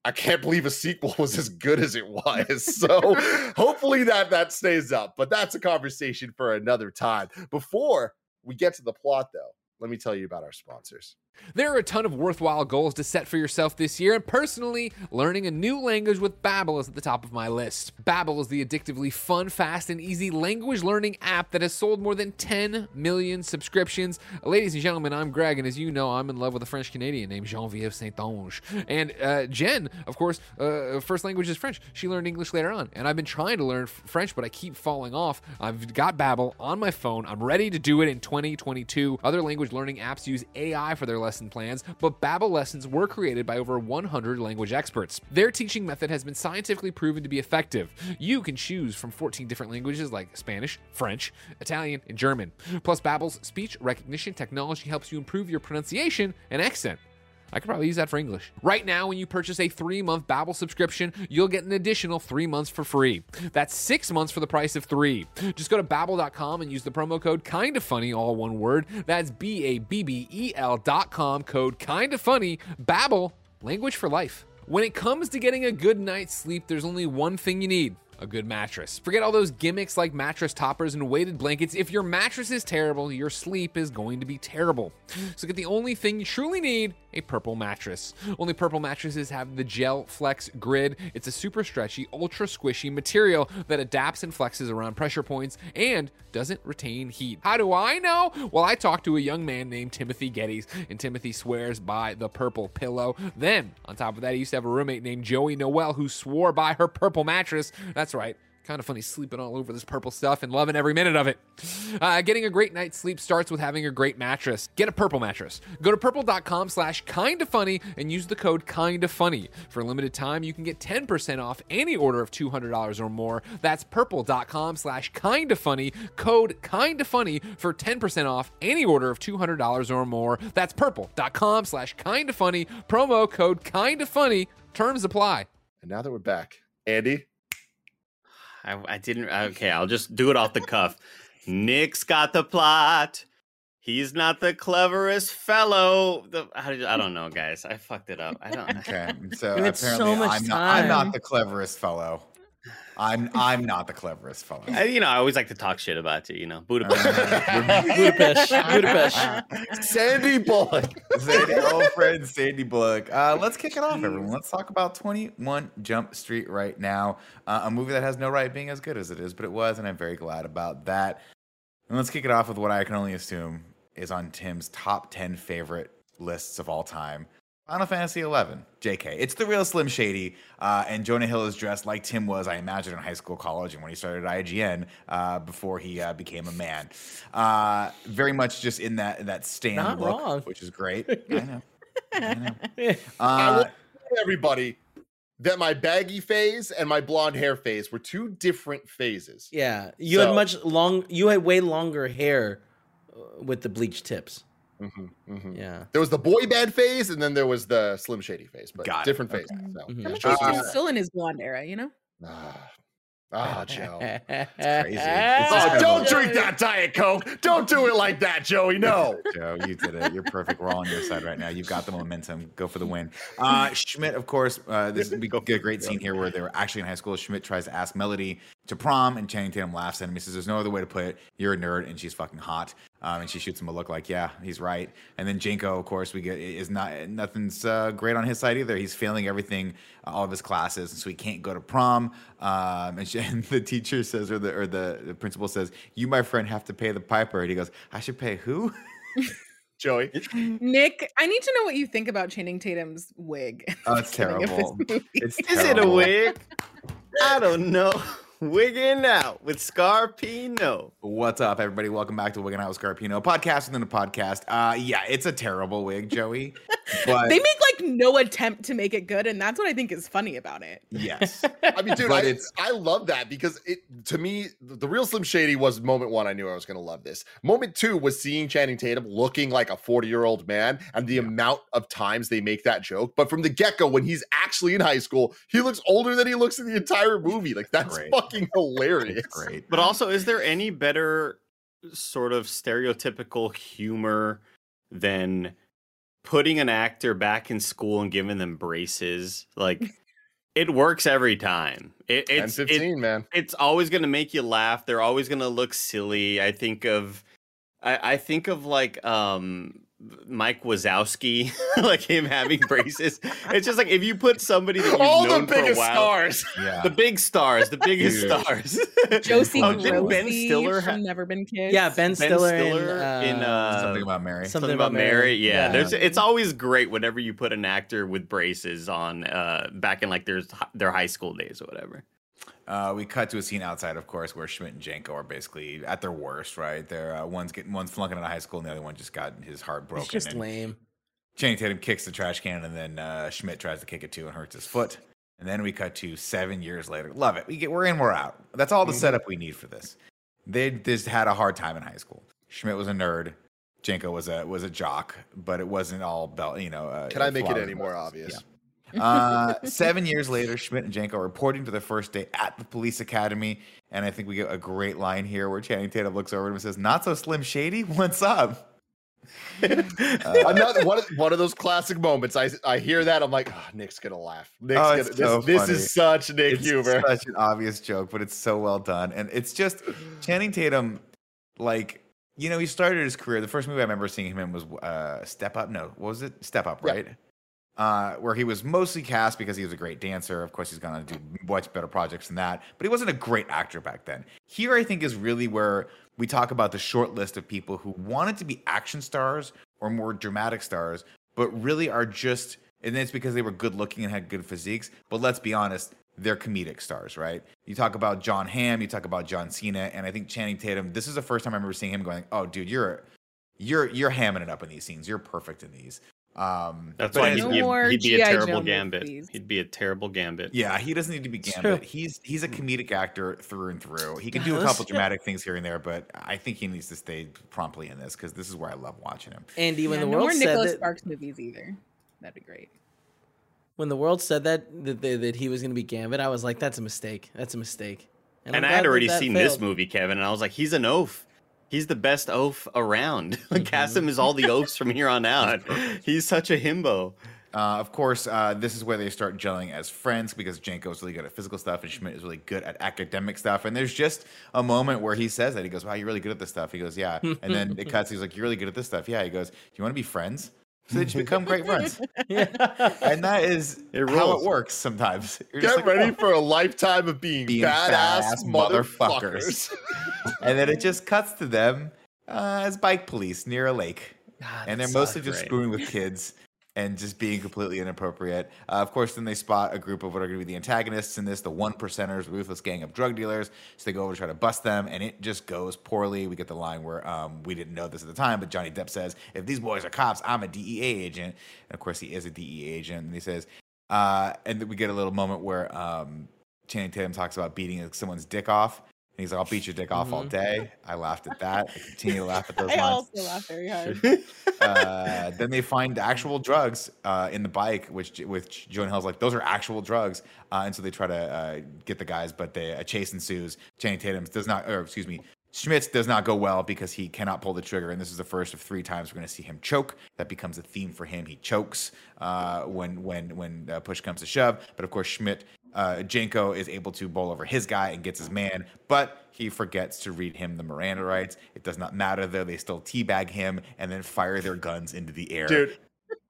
i can't believe a sequel was as good as it was. <laughs> So hopefully that that stays up but that's a conversation for another time. Before we get to the plot though let me tell you about our sponsors There are a ton of worthwhile goals to set for yourself this year, and personally, learning a new language with Babbel is at the top of my list. Babbel is the addictively fun, fast, and easy language learning app that has sold more than 10 million subscriptions. Ladies and gentlemen, I'm Greg, and as you know, I'm in love with a French Canadian named Genevieve Saint-Onge. And uh, Jen, of course, uh, first language is French. She learned English later on, and I've been trying to learn French, but I keep falling off. I've got Babbel on my phone. I'm ready to do it in 2022. Other language learning apps use AI for their lesson plans, but Babbel lessons were created by over 100 language experts. Their teaching method has been scientifically proven to be effective. You can choose from 14 different languages like Spanish, French, Italian, and German. Plus, Babbel's speech recognition technology helps you improve your pronunciation and accent. I could probably use that for English. Right now, when you purchase a three-month Babbel subscription, you'll get an additional three months for free. That's six months for the price of three. Just go to babbel.com and use the promo code Kinda Funny, all one word. That's B-A-B-B-E-L E dot com code Kinda Funny. Babbel, language for life. When it comes to getting a good night's sleep, there's only one thing you need a good mattress. Forget all those gimmicks like mattress toppers and weighted blankets. If your mattress is terrible, your sleep is going to be terrible. So get the only thing you truly need a purple mattress. Only purple mattresses have the Gel Flex Grid. It's a super stretchy, ultra squishy material that adapts and flexes around pressure points and doesn't retain heat. How do I know? Well, I talked to a young man named Timothy Geddes, and Timothy swears by the purple pillow. Then, on top of that, he used to have a roommate named Joey Noel who swore by her purple mattress. That's right. Kind of funny sleeping all over this purple stuff and loving every minute of it. Uh, getting a great night's sleep starts with having a great mattress. Get a purple mattress. Go to purple.com slash kinda funny and use the code kinda funny. For a limited time, you can get 10% off any order of $200 or more. That's purple.com slash kinda funny. Code kinda funny for 10% off any order of $200 or more. That's purple.com slash kinda funny. Promo code kinda funny. Terms apply. and now that we're back andy I, I didn't. Okay, <laughs> I'll just do it off the cuff. Nick's got the plot. He's not the cleverest fellow. The, how did, I don't know, guys. I fucked it up. I don't. Okay, <laughs> so We had so apparently much I'm, not, I'm not the cleverest fellow. I'm I'm not the cleverest fellow. You know, I always like to talk shit about you. You know, Uh, Budapest. Budapest. Budapest. sandy bullock Sandy, old friend Sandy Bullock. Uh, let's kick it off, everyone. Let's talk about 21 Jump Street right now. Uh, a movie that has no right being as good as it is, but it was, and I'm very glad about that. And let's kick it off with what I can only assume is on Tim's top 10 favorite lists of all time. Final Fantasy XI, JK. It's the real Slim Shady, uh, and Jonah Hill is dressed like Tim was, I imagine, in high school, college, and when he started at IGN uh, before he uh, became a man. Uh, very much just in that that stand Not look, wrong. which is great. <laughs> I know. I know. Yeah. <laughs> I Uh, will tell everybody that my baggy phase and my blonde hair phase were two different phases. Yeah, you So- had much long. You had way longer hair uh, with the bleached tips. Mhm, mhm. Yeah. There was the boy band phase, and then there was the Slim Shady phase, but Got it. different Okay. phases. So. How Uh, was still in his blonde era, you know? Ah, Ah, Joe. <laughs> crazy. It's Oh, don't drink that Diet Coke. Don't do it like that, Joey. No. <laughs> Joe, you did it. You're perfect. We're all on your side right now. You've got the momentum. Go for the win. Uh, Schmidt, of course, uh, this <laughs> we get a great scene here where they were actually in high school. Schmidt tries to ask Melody to prom, and Channing Tatum laughs at him. He says, "There's no other way to put it. You're a nerd, and she's fucking hot." Um, and she shoots him a look like, "Yeah, he's right." And then Jenko, of course, we get is not nothing's uh, great on his side either. He's failing everything, uh, all of his classes, and so he can't go to prom. Um, and, she, <laughs> and the teacher says, or the or the, the principal says, "You, my friend, have to pay the piper." And he goes, "I should pay who?" <laughs> Joey. Nick, I need to know what you think about Channing Tatum's wig. Oh, the it's <laughs> beginning of terrible. It's Is it a wig? I don't know. Wigging out with Scarpino. What's up, everybody? Welcome back to Wigging Out with Scarpino, a podcast within a podcast. Uh, yeah, it's a terrible wig, Joey. <laughs> But They make like no attempt to make it good, and that's what I think is funny about it. yes, <laughs> I mean, dude, I, it's- I love that because it to me, the the real Slim Shady was moment one. I knew I was going to love this. Moment two was seeing Channing Tatum looking like a 40 year old man and the amount of times they make that joke. But from the get go, when he's actually in high school, he looks older than he looks in the entire movie. Like, that's Great. Fucking <laughs> hilarious. it's great. But also, is there any better sort of stereotypical humor than putting an actor back in school and giving them braces? Like, it works every time. It, 10 it's it- man. it's always going to make you laugh. They're always going to look silly. I think of, I, I think of like um Mike Wazowski, <laughs> like him having braces. It's just like if you put somebody that you've All the known for a biggest while, stars. <laughs> Yeah, the big stars, the biggest Huge. stars. Josie <laughs> oh, didn't Ben Stiller from ha- Never Been Kissed. Yeah, Ben Ben Stiller, Stiller in, in, uh, uh, something about Mary. something, Something about Mary, yeah. Yeah. There's it's always great whenever you put an actor with braces on uh back in like their their high school days or whatever. Uh, we cut to a scene outside, of course, where Schmidt and Jenko are basically at their worst. Right, they're uh, one's getting one's flunking out of high school, and the other one just got his heart broken. It's just and lame. Channing Tatum kicks the trash can, and then uh, Schmidt tries to kick it too and hurts his foot. And then we cut to seven years later. Love it. We get we're in, we're out. That's all the Mhm. setup we need for this. They just had a hard time in high school. Schmidt was a nerd. Jenko was a was a jock, but it wasn't all belt. You know. Uh, Can I make it any more obvious? Yeah. Uh, <laughs> seven years later, Schmidt and Jenko are reporting for their first day at the police academy, and I think we get a great line here where Channing Tatum looks over him and says, "Not so slim shady. What's up?" <laughs> Another one of, one of those classic moments. I I hear that. I'm like, oh, Nick's gonna laugh. Nick's Oh, gonna. it's This, so this is such Nick it's humor. such an obvious joke, but it's so well done. And it's just <sighs> Channing Tatum, like, you know, he started his career. The first movie I remember seeing him in was uh, Step Up. No, what was it? Step Up, Yeah. Uh, where he was mostly cast because he was a great dancer. Of course, he's gone on to do much better projects than that, but he wasn't a great actor back then. Here, I think, is really where we talk about the short list of people who wanted to be action stars or more dramatic stars, but really are just, and it's because they were good looking and had good physiques. But let's be honest, they're comedic stars, right? You talk about Jon Hamm, you talk about John Cena, and I think Channing Tatum. This is the first time I remember seeing him going, "Oh, dude, you're you're you're hamming it up in these scenes. You're perfect in these." Um, That's why he'd No be, more he'd be a terrible Joe gambit. movies. He'd be a terrible gambit. Yeah, he doesn't need to be Gambit. He's he's a comedic actor through and through. He can do a couple dramatic things here and there, but I think he needs to stay promptly in this because this is where I love watching him. Andy, when Yeah, the no world more said Nicholas that, Sparks movies either. That'd be great. when the world said that that, that, that he was going to be Gambit, I was like, that's a mistake. That's a mistake. And, I'm I had already that seen this movie, Kevin, and I was like, he's an oaf. He's the best oaf around. Cast him as all the oafs from here on out. <laughs> He's such a himbo. Uh, of course, uh, this is where they start gelling as friends because Jenko is really good at physical stuff and Schmidt is really good at academic stuff. And there's just a moment where he says that he goes, "Wow, you're really good at this stuff." He goes, "Yeah," <laughs> and then it cuts. He's like, "You're really good at this stuff." Yeah. He goes, "Do you want to be friends?" So they just become great friends, <laughs> and that is It how it works sometimes. You're just Get like, ready "Oh." for a lifetime of being, Being badass, badass motherfuckers. <laughs> and then it just cuts to them uh, as bike police near a lake, God, and they're mostly sucked. just Great. screwing with kids and just being completely inappropriate. Uh, of course, then they spot a group of what are going to be the antagonists in this, the one percenters, ruthless gang of drug dealers. So they go over to try to bust them, and it just goes poorly. We get the line where um, we didn't know this at the time, but Johnny Depp says, "If these boys are cops, I'm a DEA agent." And of course, he is a DEA agent, and he says, uh, and we get a little moment where um, Channing Tatum talks about beating someone's dick off. He's like, "I'll beat your dick off all day." I laughed at that. I continue to laugh at those <laughs> I lines. also laugh very <laughs> hard. uh, then they find actual drugs uh, in the bike, which which Jonah Hill's like, those are actual drugs, uh, and so they try to uh, get the guys, but they, a chase ensues. Channing Tatum does not, or excuse me, Schmidt's does not go well because he cannot pull the trigger, and this is the first of three times we're going to see him choke. That becomes a theme for him. He chokes uh, when when when uh, push comes to shove, but of course Schmidt. Uh, Jenko is able to bowl over his guy and gets his man, but he forgets to read him the Miranda rights. It does not matter though; they still teabag him and then fire their guns into the air. Dude,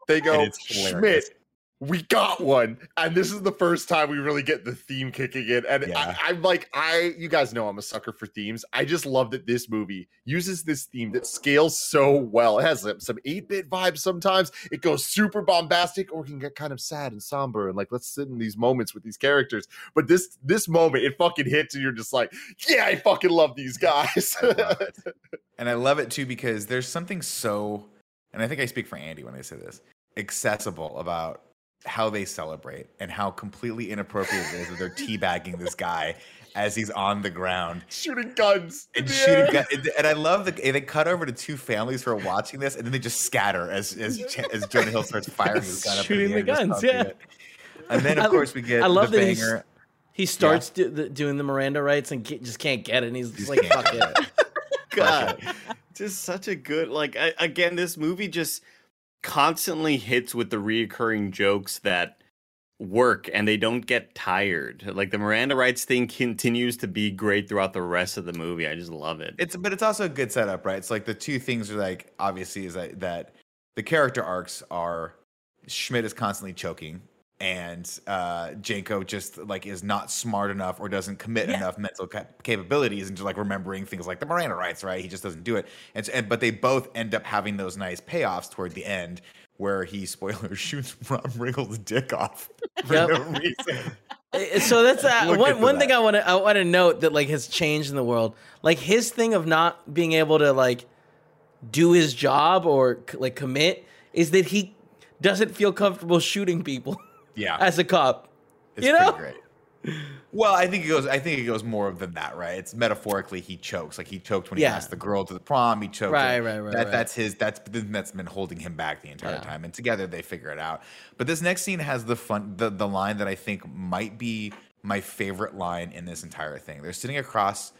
they go. Schmidt, we got one. And this is the first time we really get the theme kicking in. And Yeah. I, I'm like, I, you guys know I'm a sucker for themes. I just love that this movie uses this theme that scales so well. It has some- some 8 bit vibes sometimes. It goes super bombastic or can get kind of sad and somber. And like, let's sit in these moments with these characters. But this, this moment, it fucking hits and you're just like, yeah, I fucking love these guys. I love <laughs> and I love it too because there's something so, and I think I speak for Andy when I say this, accessible about how they celebrate and how completely inappropriate it is that they're teabagging this guy as he's on the ground Shooting guns. and the shooting. air. Gun- and- and I love the they cut over to two families who are watching this, and then they just scatter as as as Jonah Hill starts firing his gun up in Shooting the, the guns, yeah. it. And then I- of course we get I love the that banger. He starts do, the, doing the Miranda rights and get, just can't get it. And he's just like, fuck get it. <laughs> God, just such a good like. I, again, this movie just constantly hits with the reoccurring jokes that work and they don't get tired. Like the Miranda rights thing continues to be great throughout the rest of the movie. I just love it. It's but it's also a good setup, right? It's like the two things are like obviously is that, that the character arcs are Schmidt is constantly choking and uh Jenko just like is not smart enough or doesn't commit enough mental cap- capabilities into like remembering things like the Miranda rights, right? He just doesn't do it. And, so- and but they both end up having those nice payoffs toward the end where he <laughs> spoiler shoots Rob Riggle's dick off <laughs> for Yep. no reason. <laughs> So that's uh, one one thing that. I want to I want to note that like has changed in the world. Like his thing of not being able to like do his job or like commit is that he doesn't feel comfortable shooting people Yeah. as a cop. It's You pretty know? great. Well, I think it goes. I think it goes more than that, right? It's metaphorically he chokes, like he choked when he Yeah. asked the girl to the prom. He choked. Right, right, right, That, right. That's his. That's that's been holding him back the entire Yeah. time, and together they figure it out. But this next scene has the fun, the the line that I think might be my favorite line in this entire thing. They're sitting across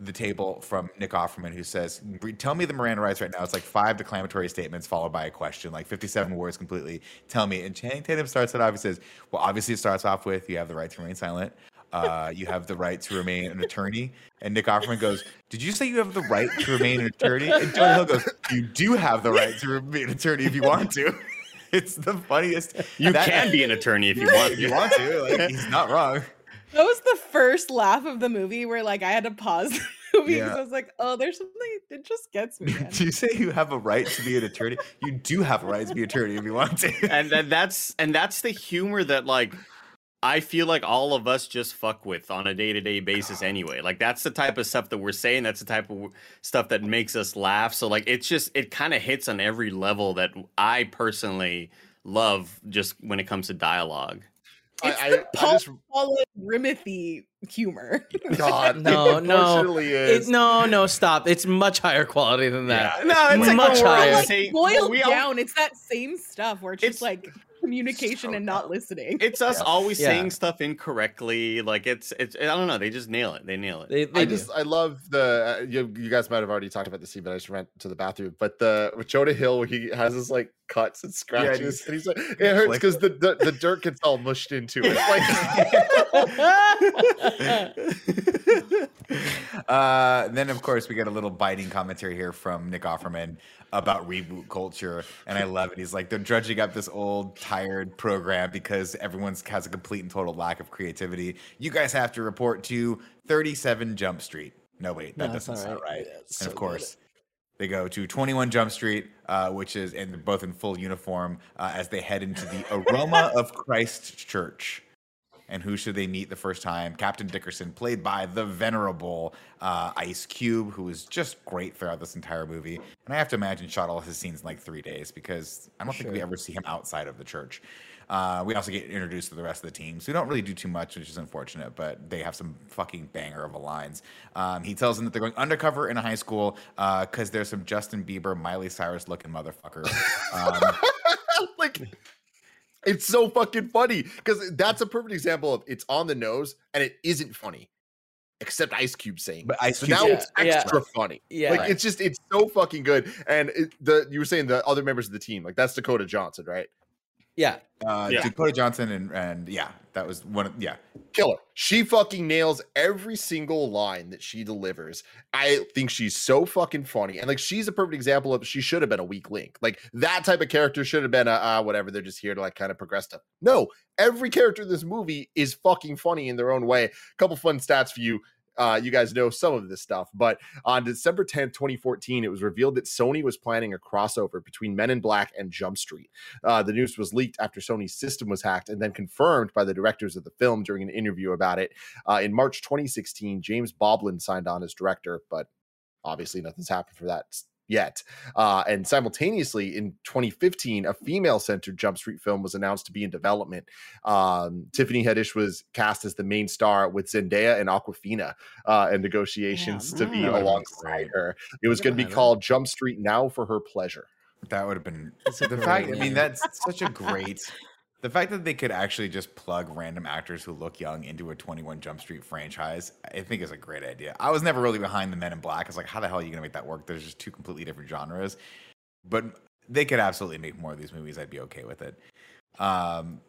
the table from Nick Offerman, who says, "Tell me the Miranda rights right now." It's like five declamatory statements followed by a question, like fifty-seven words completely. Tell me. And Channing Tatum starts it off. He says, "Well, obviously, it starts off with you have the right to remain silent. Uh, you have the right to remain an attorney." And Nick Offerman goes, "Did you say you have the right to remain an attorney?" And Jonah Hill goes, "You do have the right to remain an attorney if you want to." <laughs> It's the funniest. you that- can be an attorney if you want. if you want to. Like, he's not wrong. That was the first laugh of the movie where like I had to pause the <laughs> movie because Yeah. I was like, oh, there's something it just gets me. man. <laughs> Do you say you have a right to be an attorney? You do have a right to be an attorney if you want to. <laughs> and then that's and that's the humor that like I feel like all of us just fuck with on a day to day basis anyway. Like that's the type of stuff that we're saying. That's the type of stuff that makes us laugh. So like it's just it kind of hits on every level that I personally love. Just when it comes to dialogue. It's I, the I, I Paul just Paula Rimothy humor. God, <laughs> No, it no. unfortunately It, is. no, no, stop. It's much higher quality than that. No, it's like Much when we're higher. like boiled we all- down, it's that same stuff where it's just It's like communication so and not listening. <laughs> It's us Yeah. always Yeah. saying stuff incorrectly. Like it's it's I don't know. They just nail it. They nail it. They, they I do. just I love the uh, you, you guys might have already talked about the scene, but I just went to the bathroom. But the with Jonah Hill, where he has his like cuts and scratches, and he's like, <laughs> it hurts because the, the the dirt gets all mushed into it. <laughs> Like, uh, then, of course, we get a little biting commentary here from Nick Offerman about reboot culture, and I love it. He's like, they're drudging up this old, tired program because everyone's has a complete and total lack of creativity. You guys have to report to 37 Jump Street. No, wait, that No, doesn't sound right. right. Yeah, and so of good. course, they go to 21 Jump Street, uh, which is and they're both in full uniform uh, as they head into the Aroma of Christ Church. And who should they meet the first time? Captain Dickerson, played by the venerable uh, Ice Cube, who is just great throughout this entire movie. And I have to imagine shot all his scenes in like three days because I don't think we ever see him outside of the church. Uh, we also get introduced to the rest of the team, so we don't really do too much, which is unfortunate, but they have some fucking banger of a lines. Um, he tells them that they're going undercover in a high school because there's some Justin Bieber, Miley Cyrus looking motherfucker. <laughs> Um, like it's so fucking funny because that's a perfect example of it's on the nose and it isn't funny except ice cube saying But it. Ice so Cube- now yeah, it's yeah. extra funny Yeah. like it's just it's so fucking good and it, the you were saying the other members of the team like that's dakota johnson right Yeah. uh, Yeah. Dakota Johnson and, and yeah, that was one. Of, yeah, killer. She fucking nails every single line that she delivers. I think she's so fucking funny. And like she's a perfect example of she should have been a weak link. Like that type of character should have been a uh, whatever they're just here to like kind of progress stuff no every character in this movie is fucking funny in their own way. A couple fun stats for you uh, you guys know some of this stuff, but on December 10th, 2014, it was revealed that Sony was planning a crossover between Men in Black and Jump Street. Uh, the news was leaked after Sony's system was hacked and then confirmed by the directors of the film during an interview about it. Uh, in March 2016, James Bobin signed on as director, but obviously nothing's happened for that yet. Uh, and simultaneously, in 2015, a female centered Jump Street film was announced to be in development. Um, Tiffany Haddish was cast as the main star with Zendaya and Awkwafina uh, in negotiations to be that would've been alongside her. It was going to be Never had it. called Jump Street Now for Her Pleasure. that would have been It's the fact. I mean, that's such a great. The fact that they could actually just plug random actors who look young into a 21 Jump Street franchise, I think is a great idea. I was never really behind the Men in Black. I was like, how the hell are you going to make that work? There's just two completely different genres. But they could absolutely make more of these movies. I'd be okay with it. Um,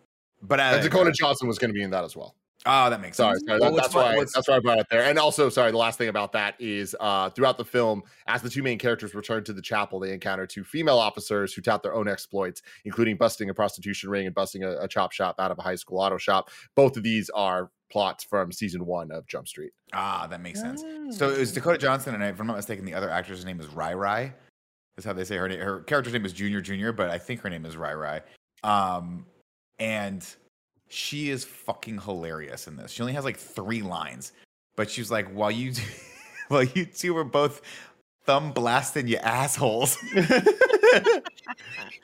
but as Dakota Johnson was going to be in that as well. Oh, that makes Sorry, sense. sorry Well, that's fun- why what's- that's why I brought it there. And also, sorry, the last thing about that is uh, throughout the film, as the two main characters return to the chapel, they encounter two female officers who tout their own exploits, including busting a prostitution ring and busting a, a chop shop out of a high school auto shop. Both of these are plots from season one of Jump Street. Ah, that makes sense. So it was Dakota Johnson, and if I'm not mistaken, the other actor's name is Rye Rye. That's how they say her name. Her character's name is Junior Junior, but I think her name is Rye Rye. Um, and she is fucking hilarious in this. She only has like three lines, but she's like, "While you, <laughs> while you two were both thumb blasting you assholes, <laughs>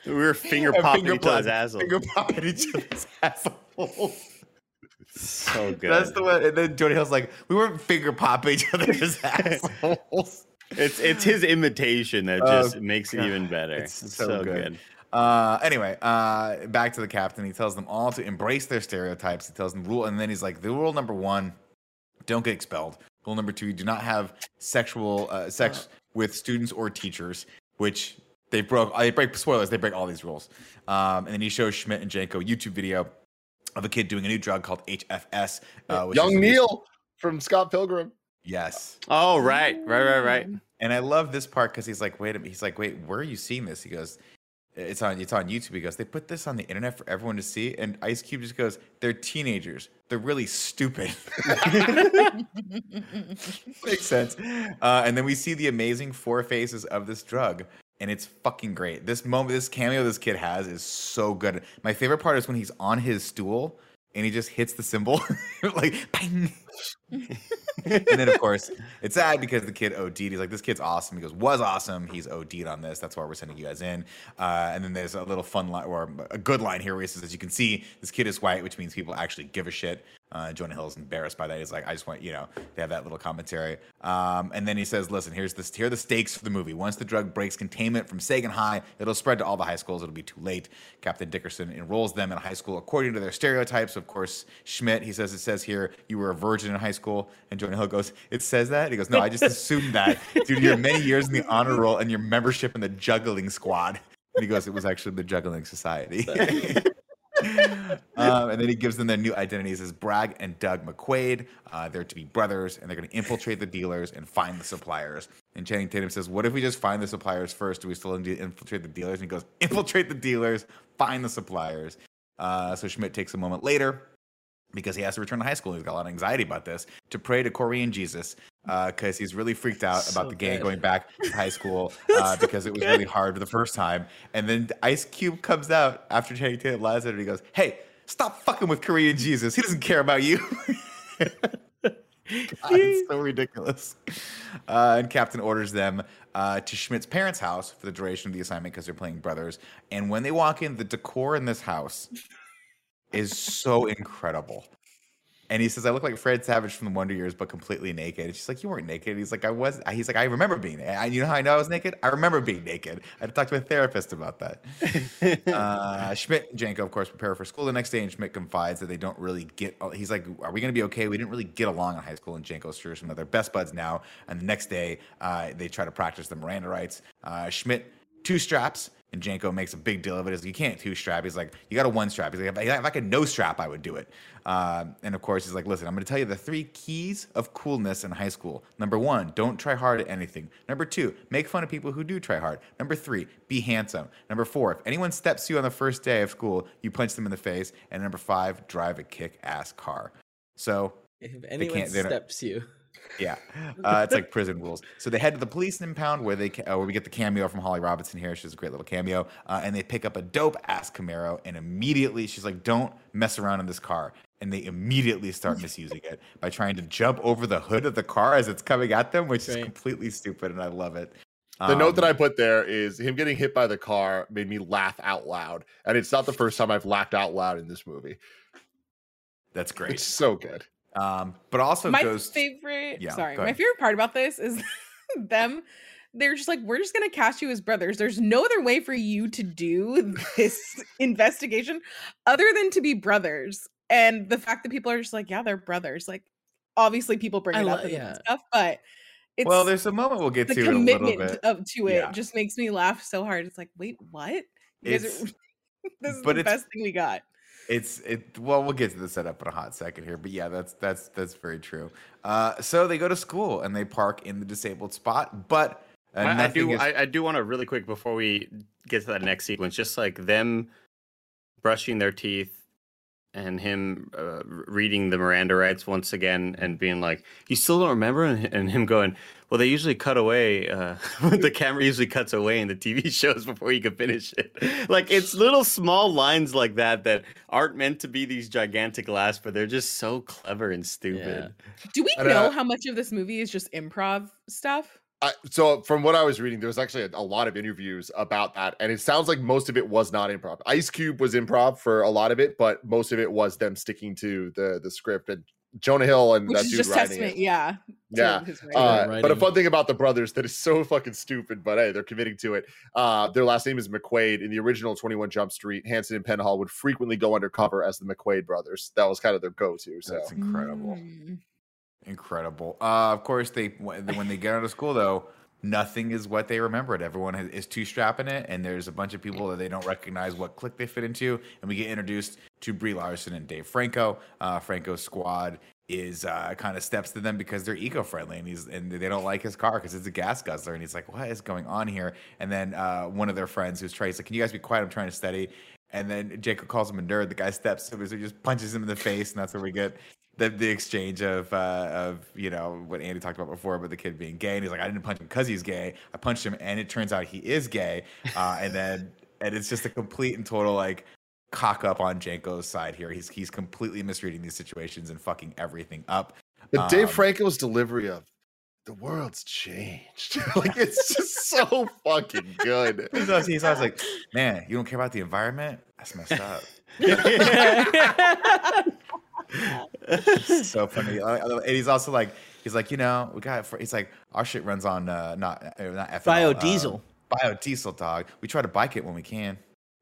we were finger popping each other's assholes. finger popping each other's <laughs> assholes." So good. That's the one. And then Jody Hill's like, "We weren't finger popping each other's assholes." It's it's his imitation that Oh, just makes it even better. it's It's, so so, good. good. Uh, anyway, uh, back to the captain. He tells them all to embrace their stereotypes. He tells them rule, and then he's like, the rule number one, don't get expelled. Rule number two, do not have sexual uh, sex with students or teachers, which they broke. They break spoilers. They break all these rules. Um, and then he shows Schmidt and Jenko a YouTube video of a kid doing a new drug called HFS. Uh, which Young is- Neil from Scott Pilgrim. Yes. Oh right, right, right, right. And I love this part because he's like, wait a minute. He's like, wait, where are you seeing this? He goes, it's on it's on YouTube. He goes, they put this on the internet for everyone to see. And Ice Cube just goes, they're teenagers. They're really stupid. <laughs> Makes sense. Uh, and then we see the amazing four faces of this drug. And it's fucking great. This moment, this cameo this kid has is so good. My favorite part is when he's on his stool and he just hits the symbol, <laughs> like bang. <laughs> and then of course it's sad because the kid OD'd. He's like, this kid's awesome. He goes, was awesome. He's OD'd on this. That's why we're sending you guys in. Uh, and then there's a little fun line or a good line here where he says, as you can see, this kid is white, which means people actually give a shit. Uh, Jonah Hill's embarrassed by that. He's like, I just want, you know, they have that little commentary. Um, and then he says, listen, here's this, here are the stakes for the movie. Once the drug breaks containment from Sagan High, it'll spread to all the high schools. It'll be too late. Captain Dickerson enrolls them in high school according to their stereotypes. Of course, Schmidt, he says, it says here, you were a virgin in high school. And Jonah Hill goes, it says that? He goes, no, I just <laughs> assumed that due to your many years in the honor roll and your membership in the juggling squad. And he goes, it was actually the juggling society. <laughs> <laughs> um, and then he gives them their new identities as Bragg and Doug McQuaid. Uh, they're to be brothers, and they're going to infiltrate the dealers and find the suppliers. And Channing Tatum says, "What if we just find the suppliers first? Do we still need to infiltrate the dealers?" And he goes, "Infiltrate the dealers, find the suppliers." Uh, so Schmidt takes a moment later because he has to return to high school. He's got a lot of anxiety about this to pray to Korean Jesus because he's really freaked out So about the gang good. going back to high school <laughs> uh, because it was really hard the first time. And then Ice Cube comes out after Channing Tatum lies at it. And he goes, "Hey, Stop fucking with Korean Jesus. He doesn't care about you. <laughs> God, it's so ridiculous. Uh, and Captain orders them uh, to Schmidt's parents' house for the duration of the assignment because they're playing brothers. And when they walk in, the decor in this house is so incredible. And he says, "I look like Fred Savage from the Wonder Years, but completely naked." And she's like, "You weren't naked." He's like, "I was." He's like, "I remember being. And you know how I know I was naked? I remember being naked. I talked to talk to a therapist about that." uh, <laughs> Schmidt and Jenko, of course, prepare for school the next day, and Schmidt confides that they don't really get. He's like, "Are we going to be okay? We didn't really get along in high school." And Jenko's sure some of their best buds now. And the next day, uh, they try to practice the Miranda rights. Uh, Schmidt two straps. And Jenko makes a big deal of it. He's like, you can't two strap. He's like, you got a one strap. He's like, if I, if I could no strap, I would do it. Uh, and of course, he's like, listen, I'm going to tell you the three keys of coolness in high school. Number one, don't try hard at anything. Number two, make fun of people who do try hard. Number three, be handsome. Number four, if anyone steps you on the first day of school, you punch them in the face. And number five, drive a kick ass car. So If anyone steps you, yeah, uh, it's like prison rules. So they head to the police impound where they uh, where we get the cameo from Holly Robinson here. She's a great little cameo, uh, and they pick up a dope ass Camaro, and immediately she's like, "Don't mess around in this car." And they immediately start misusing it by trying to jump over the hood of the car as it's coming at them, which is completely stupid, and I love it. The note that Um, I put there is him getting hit by the car made me laugh out loud, and it's not the first time I've laughed out loud in this movie. that's great. It's so good. Um, but also my goes favorite Yeah, sorry my favorite part about this is <laughs> them they're just like we're just gonna cast you as brothers. There's no other way for you to do <laughs> this investigation other than to be brothers. And the fact that people are just like yeah they're brothers. Like obviously people bring I it lo- up and yeah. stuff but it's well, there's a moment we'll get the to in a little commitment bit. of to it Yeah. just makes me laugh so hard. It's like wait what? You guys are, <laughs> this is but the best thing we got It's it. Well, we'll get to the setup in a hot second here, but yeah, that's that's that's very true. Uh, so they go to school and they park in the disabled spot, but uh, I, I do. is- I, I do want to really quick before we get to that next sequence, just like them brushing their teeth and him uh, reading the Miranda rights once again and being like, "You still don't remember?" And, and him going, "Well, they usually cut away. Uh, <laughs> the camera usually cuts away in the TV <laughs> shows before you can finish it. <laughs> like it's little small lines like that that aren't meant to be these gigantic laughs, but they're just so clever and stupid. do we know uh, how much of this movie is just improv stuff I, so from what I was reading, there was actually a, a lot of interviews about that, and it sounds like most of it was not improv. Ice Cube was improv for a lot of it, but most of it was them sticking to the the script. And Jonah Hill and which that is dude just writing it. yeah Yeah. Uh, but a fun thing about the brothers that is so fucking stupid, but hey, they're committing to it. Uh, their last name is McQuaid. In the original 21 Jump Street, Hanson and Penhall would frequently go undercover as the McQuaid brothers. That was kind of their go-to. So that's incredible, Mm. Incredible. Uh, of course, they when they get out of school though. Nothing is what they remembered. Everyone is two strapping it, and there's a bunch of people that they don't recognize what clique they fit into. And we get introduced to Brie Larson and Dave Franco. Uh, Franco's squad is uh, kind of steps to them because they're eco-friendly and he's and they don't like his car because it's a gas guzzler and he's like what is going on here and then uh, one of their friends who's Trey, he's like can you guys be quiet i'm trying to study and then Jacob calls him a nerd the guy steps him so he just punches him in the face and that's where we get the, the exchange of uh, of you know what Andy talked about before about the kid being gay and he's like I didn't punch him because he's gay I punched him and it turns out he is gay uh, and then and it's just a complete and total like cock up on Jenko's side here. He's he's completely misreading these situations and fucking everything up. But Dave Um, Franco's delivery of the world's changed. <laughs> like it's just so fucking good. <laughs> He's always, he's always like, man, you don't care about the environment? That's messed up. <laughs> <laughs> so funny. <laughs> Uh, uh, And he's also like, he's like, you know, we got. He's like, our shit runs on uh, not uh, not ethanol, Biodiesel. Uh, biodiesel, dog. We try to bike it when we can.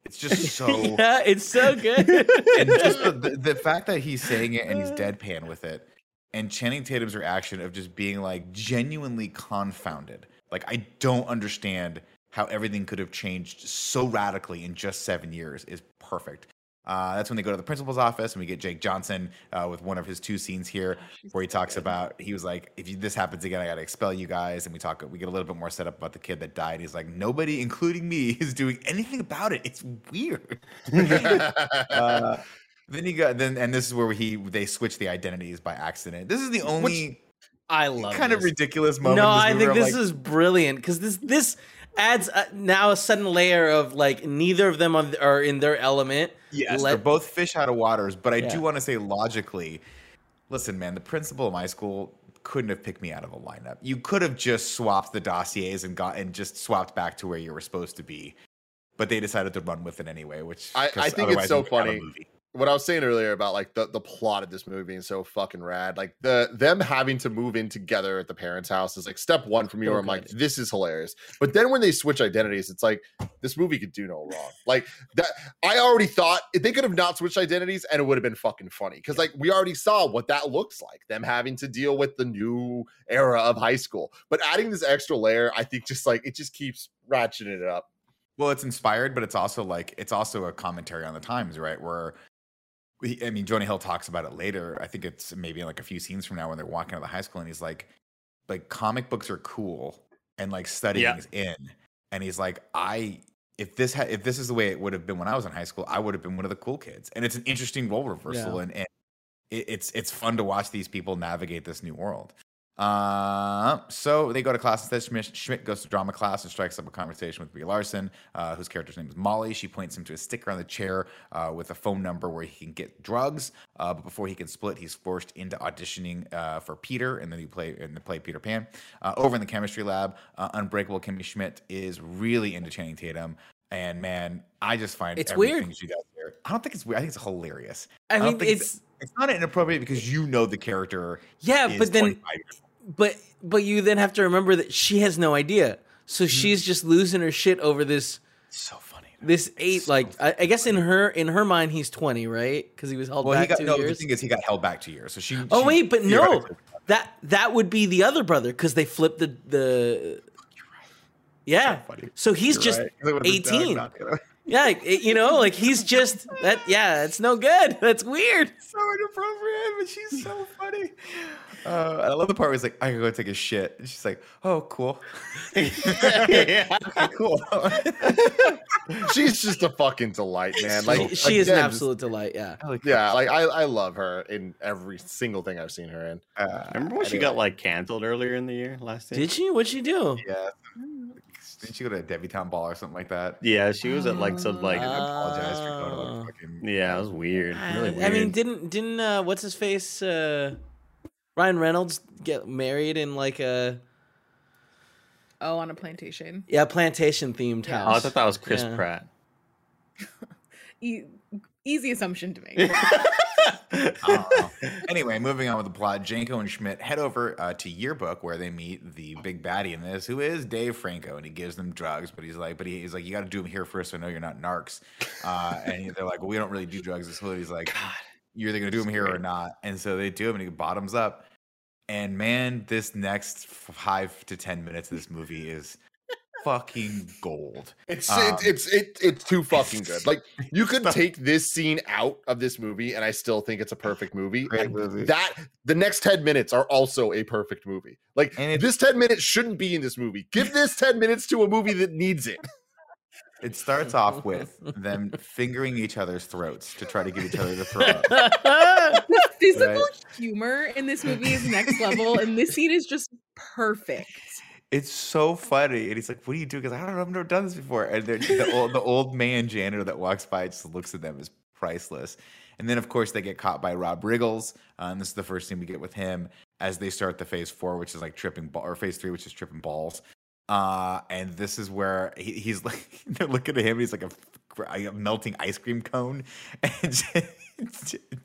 It's just <laughs> so. yeah, it's so good. and just the, the, the fact that he's saying it and he's deadpan with it, and Channing Tatum's reaction of just being like genuinely confounded. Like I don't understand how everything could have changed so radically in just seven years is perfect. Uh, that's when they go to the principal's office and we get Jake Johnson uh, with one of his two scenes here where he talks about he was like, if you, this happens again, I got to expel you guys. And we talk, we get a little bit more set up about the kid that died. He's like, nobody, including me, <laughs> is doing anything about it. It's weird. <laughs> <laughs> uh, then he got then, and this is where he they switch the identities by accident. This is the only I love kind of ridiculous moment. No, I think this like, is brilliant because this this adds uh, now a sudden layer of like neither of them are, are in their element. Yes, Let- they're both fish out of waters, but I Yeah. do want to say logically, listen, man, the principal of my school couldn't have picked me out of a lineup. You could have just swapped the dossiers and got and just swapped back to where you were supposed to be. But they decided to run with it anyway, which I- I think it's so you wouldn't funny. What I was saying earlier about like the, the plot of this movie being so fucking rad, like the them having to move in together at the parents' house is like step one for me. Where I'm like, this is hilarious. But then when they switch identities, it's like this movie could do no wrong. Like that, I already thought if they could have not switched identities and it would have been fucking funny because like we already saw what that looks like. Them having to deal with the new era of high school, but adding this extra layer, I think just like it just keeps ratcheting it up. Well, it's inspired, but it's also like it's also a commentary on the times, right? Where he- I mean, Jonah Hill talks about it later. I think it's maybe like a few scenes from now when they're walking out of the high school, and he's like, like comic books are cool, and like studying Yeah. is in, and he's like, I if this ha- if this is the way it would have been when I was in high school, I would have been one of the cool kids, and it's an interesting role reversal, and, and it, it's it's fun to watch these people navigate this new world. Uh, so they go to class instead. Schmidt, Schmidt goes to drama class and strikes up a conversation with Brie Larson, uh, whose character's name is Molly. She points him to a sticker on the chair uh, with a phone number where he can get drugs. Uh, but before he can split, he's forced into auditioning uh, for Peter, and then he play and they play Peter Pan. Uh, over in the chemistry lab, uh, Unbreakable Kimmy Schmidt is really into Channing Tatum. And man, I just find It's everything weird. she does I don't think it's weird. I think it's hilarious. I don't mean, think it's it's not inappropriate because you know the character. yeah, but then 25 years old. but but you then have to remember that she has no idea. So mm-hmm. she's just losing her shit over this so funny. this eight like I, I guess in her in her mind he's 20, right? Cuz he was held Well, he back got 2 no. The thing is, he got held back two years. So she. Oh she wait, but no. That that would be the other brother cuz they flipped the the Yeah. funny. So he's You're just right. It would've been Doug, 18. Not gonna- Yeah, it- you know, like he's just that yeah, it's no good. <laughs> That's weird. so inappropriate, but she's so funny. Uh, I love the part where he's like, "I gotta go take a shit," and she's like, "Oh, cool, yeah. <laughs> okay, cool." <laughs> She's just a fucking delight, man. Like she, she is an again, just- absolute delight, yeah. Yeah, like I, I love her in every single thing I've seen her in. Uh, Remember when she got like canceled earlier in the year last year? Did she? What'd she do? yeah. Didn't she go to a debutante ball or something like that? Yeah, she was at like some like I apologize for going to Oh. like fucking. yeah, it was weird. Really I- weird. I mean, didn't didn't uh, what's his face uh, Ryan Reynolds get married in like a Oh, on a plantation. yeah plantation themed Yeah. oh, I thought that was Chris Yeah. Pratt. <laughs> E- easy assumption to make. <laughs> <laughs> Uh, anyway, moving on with the plot, Jenko and Schmidt head over uh, to Yearbook where they meet the big baddie in this, who is Dave Franco, and he gives them drugs, but he's like, but he, he's like, you got to do them here first, so I know you're not narcs. Uh, <laughs> and they're like, well, we don't really do drugs. This hood. He's like, you're either gonna do them here or not, and so they do them, and he bottoms up. And man, this next five to ten minutes of this movie is fucking gold. It's Um, it, it's it, it's too fucking good. <laughs> Like you could take this scene out of this movie, and I still think it's a perfect movie. Great movie. That the next ten minutes are also a perfect movie. Like And this ten minutes shouldn't be in this movie. Give this ten minutes to a movie that needs it. It starts off with them fingering each other's throats to try to get each other to throw up. <laughs> The physical Right. humor in this movie is next level, and this scene is just perfect. It's so funny, and he's like, "What do you do?" Because I don't know, I've never done this before. And the old, the old man janitor that walks by just looks at them as priceless. And then, of course, they get caught by Rob Riggles. And this is the first scene we get with him as they start the phase four, which is like tripping ball, or phase three, which is tripping balls. Uh, and this is where he, he's <laughs> like, they're looking at him. He's like a melting ice cream cone, <laughs> and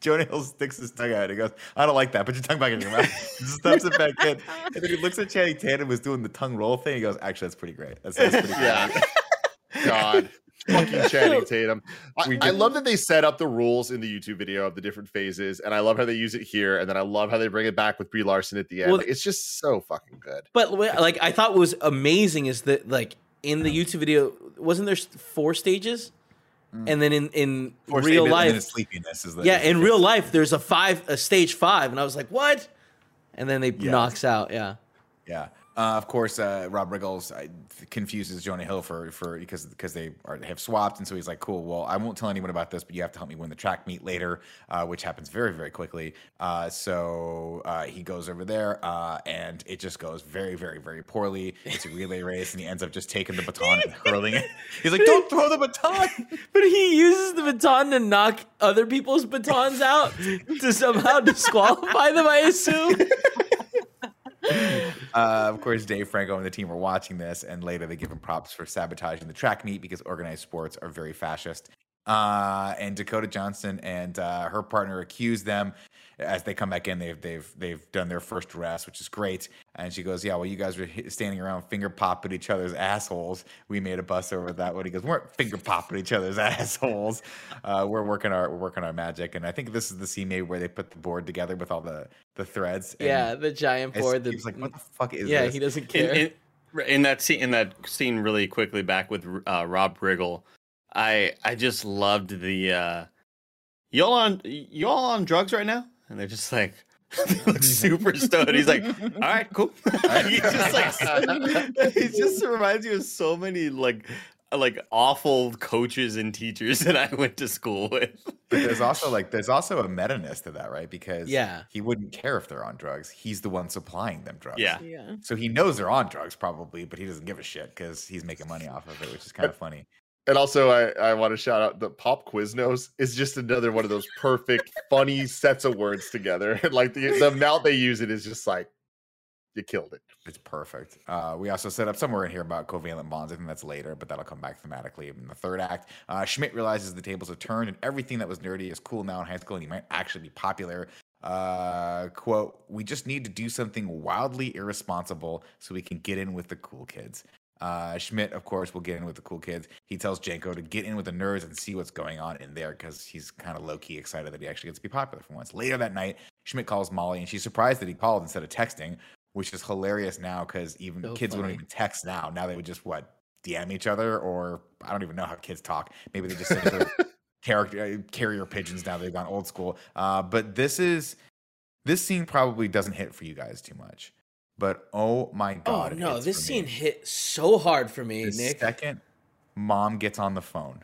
Jonah Hill sticks his tongue out. and He goes, "I don't like that. Put your tongue back in your mouth." <laughs> Stuffs it back in, and then he looks at Channing Tatum who's doing the tongue roll thing. He goes, "Actually, that's pretty great. That's, that's pretty Yeah. great." <laughs> God. Fucking Channing Tatum. I, I love that they set up the rules in the YouTube video of the different phases, and I love how they use it here, and then I love how they bring it back with Brie Larson at the end. Well, Like, it's just so fucking good. But like I thought was amazing is that like in the uh-huh. YouTube video wasn't there four stages, and then in in Or real life, sleepiness is the yeah, in real life there's a five a stage five, and I was like what, and then they Yeah. knocks out, yeah. Yeah. Uh, of course, uh, Rob Riggles uh, confuses Jonah Hill for for because because they are they have swapped, and so he's like, "Cool, well, I won't tell anyone about this, but you have to help me win the track meet later," uh, which happens very very quickly. Uh, so uh, he goes over there, and it just goes very very very poorly. It's a relay race, and he ends up just taking the baton and hurling it. He's like, "Don't throw the baton!" <laughs> But he uses the baton to knock other people's batons out to somehow disqualify them, I assume. Uh, of course, Dave Franco and the team were watching this, and later they give him props for sabotaging the track meet because organized sports are very fascist. Uh, and Dakota Johnson and uh, her partner accuse them as they come back in. They've they've they've done their first arrest, which is great. And she goes, "Yeah, well, you guys were standing around finger popping each other's assholes. We made a bus over that one." He goes, "We "Weren't finger popping each other's <laughs> assholes. Uh, we're working our we're working our magic." And I think this is the scene maybe where they put the board together with all the the threads. and Yeah, the giant board. he That, was like, "What the fuck is this? yeah, this?" he doesn't in, care. in, in that scene in that scene really quickly back with uh, Rob Riggle, I I just loved the uh y'all on y'all on drugs right now? And they're just like <laughs> they look <laughs> super stoned. He's like, all right, cool. <laughs> He's just like he just reminds you of so many like like awful coaches and teachers that I went to school with. But there's also like there's also a meta-ness to that, right? Because Yeah. he wouldn't care if they're on drugs. He's the one supplying them drugs. Yeah. yeah. So he knows they're on drugs probably, but he doesn't give a shit because he's making money off of it, which is kind of funny. And also, I, I want to shout out the Pop Quiznos is just another one of those perfect, funny sets of words together. <laughs> Like the, the amount they use it is just like, you killed it. It's perfect. Uh, we also set up somewhere in here about covalent bonds. I think that's later, but that'll come back thematically in the third act. Uh, Schmidt realizes the tables have turned and everything that was nerdy is cool now in high school and he might actually be popular. Uh, quote, we just need to do something wildly irresponsible so we can get in with the cool kids. Uh, Schmidt, of course, will get in with the cool kids. He tells Jenko to get in with the nerds and see what's going on in there because he's kind of low key excited that he actually gets to be popular for once. Later that night, Schmidt calls Molly and she's surprised that he called instead of texting, which is hilarious now because even So kids funny. wouldn't even text now. Now they would just what DM each other, or I don't even know how kids talk. Maybe they just send <laughs> character uh, carrier pigeons now. They've gone old school. Uh, but this is this scene probably doesn't hit for you guys too much. But oh my oh god! it no, this scene me. hit so hard for me, The Nick. second mom gets on the phone,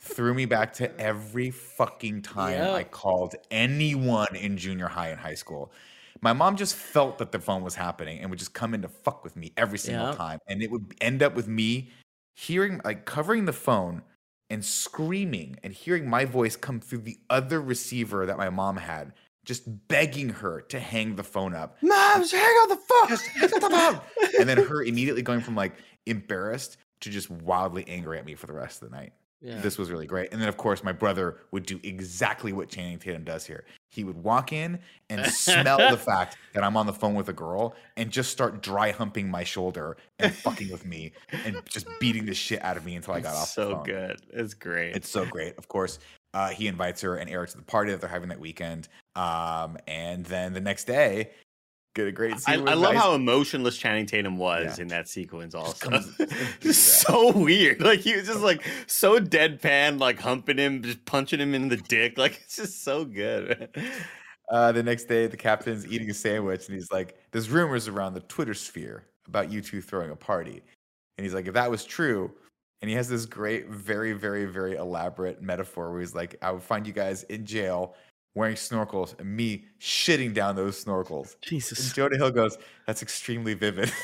threw me back to every fucking time I called anyone in junior high and high school. My mom just felt that the phone was happening and would just come in to fuck with me every single Yep. time. And it would end up with me hearing, like, covering the phone and screaming and hearing my voice come through the other receiver that my mom had, just begging her to hang the phone up. Mom, just hang on the phone. Just up the phone. and then her immediately going from like embarrassed to just wildly angry at me for the rest of the night. Yeah. This was really great. And then, of course, my brother would do exactly what Channing Tatum does here. He would walk in and smell the <laughs> fact that I'm on the phone with a girl and just start dry humping my shoulder and fucking with me and just beating the shit out of me until I got off the so good. It's great. It's so great. Of course, uh, he invites her and Eric to the party that they're having that weekend. Um, and then the next day, get a great I, scene. I love how emotionless Channing Tatum was Yeah. in that sequence. Just Also, comes- just <laughs> so weird. Like he was just like so deadpan, like humping him, just punching him in the dick. Like it's just so good. Uh, the next day, the captain's eating a sandwich, and he's like, "There's rumors around the Twitter sphere about you two throwing a party." And he's like, "If that was true," and he has this great, very, very, very elaborate metaphor where he's like, "I would find you guys in jail wearing snorkels, and me shitting down those snorkels." And Jesus. Jonah Hill goes, "That's extremely vivid." <laughs>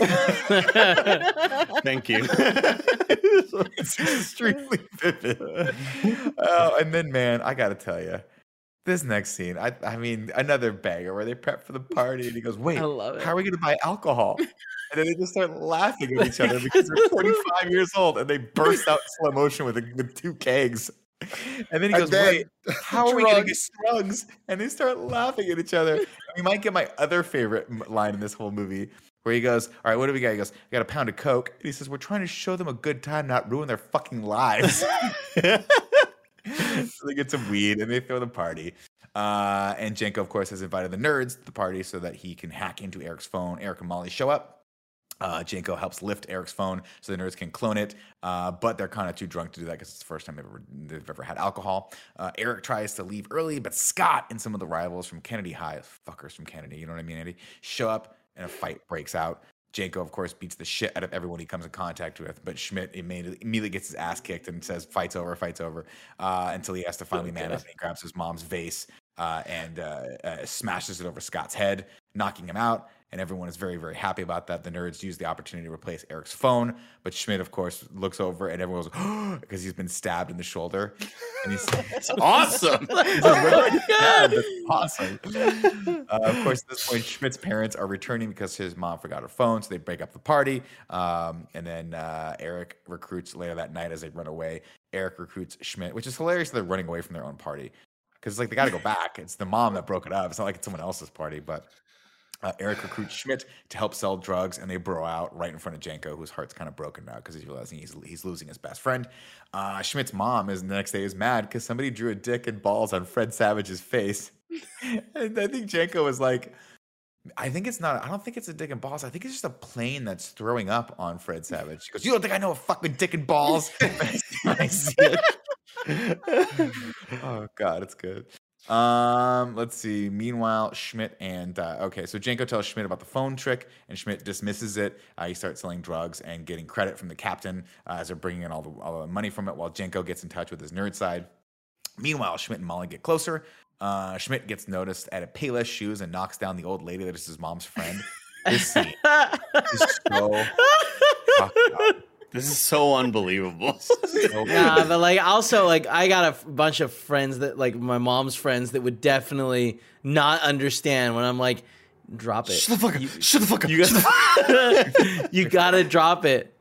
Thank you. <laughs> it's extremely vivid. Oh, and then, man, I gotta tell you, this next scene, I, I mean, another banger where they prep for the party, and he goes, "Wait, I love it. how are we gonna buy alcohol?" <laughs> And then they just start laughing at each other because they're 45 years old, and they burst out in slow motion with, a, with two kegs. <laughs> And then he goes, then "Wait, <laughs> how are we gonna get <laughs> drugs?" And they start laughing at each other. We might get my other favorite line in this whole movie, where he goes, "All right, what do we got?" He goes, "I got a pound of coke." And he says, "We're trying to show them a good time, not ruin their fucking lives." so they get some weed and they throw the party. Uh, and Jenko, of course, has invited the nerds to the party so that he can hack into Eric's phone. Eric and Molly show up. Uh, Jenko helps lift Eric's phone so the nerds can clone it, uh, but they're kind of too drunk to do that because it's the first time they've ever, they've ever had alcohol. Uh, Eric tries to leave early, but Scott and some of the rivals from Kennedy High, fuckers from Kennedy, you know what I mean, Andy, show up and a fight breaks out. Jenko, of course, beats the shit out of everyone he comes in contact with, but Schmidt immediately, immediately gets his ass kicked and says, "Fights over, fights over," uh, until he has to finally man up and he grabs his mom's vase uh, and uh, smashes it over Scott's head, knocking him out. And everyone is very, very happy about that. The nerds use the opportunity to replace Eric's phone, but Schmidt, of course, looks over and everyone goes <gasps> because he's been stabbed in the shoulder, and he's It's awesome. yeah, that's awesome. Uh, of course, at this point, Schmidt's parents are returning because his mom forgot her phone, so they break up the party. Um, and then uh, Eric recruits later that night as they run away. Eric recruits Schmidt, which is hilarious. That they're running away from their own party because it's like they got to go back. It's the mom that broke it up. It's not like it's someone else's party, but. Uh, Eric recruits Schmidt to help sell drugs, and they bro out right in front of Jenko, whose heart's kind of broken now because he's realizing he's he's losing his best friend. Uh, Schmidt's mom is the next day is mad because somebody drew a dick and balls on Fred Savage's face, <laughs> and I think Jenko was like, "I think it's not. I don't think it's a dick and balls. I think it's just a plane that's throwing up on Fred Savage." She goes, "You don't think I know a fucking dick and balls?" <laughs> <laughs> I see it. oh God, it's good. Um, let's see. Meanwhile, Schmidt and uh, okay, so Jenko tells Schmidt about the phone trick, and Schmidt dismisses it. Uh, he starts selling drugs and getting credit from the captain uh, as they're bringing in all the, all the money from it, while Jenko gets in touch with his nerd side. Meanwhile, Schmidt and Molly get closer. Uh, Schmidt gets noticed at a Payless shoes and knocks down the old lady that is his mom's friend. This scene is so. This is so unbelievable. <laughs> So <laughs> Nah, but like also like I got a f- bunch of friends that like my mom's friends that would definitely not understand when I'm like, drop it. Shut the fuck up. You, Shut the fuck up. you gotta, <laughs> you gotta drop it.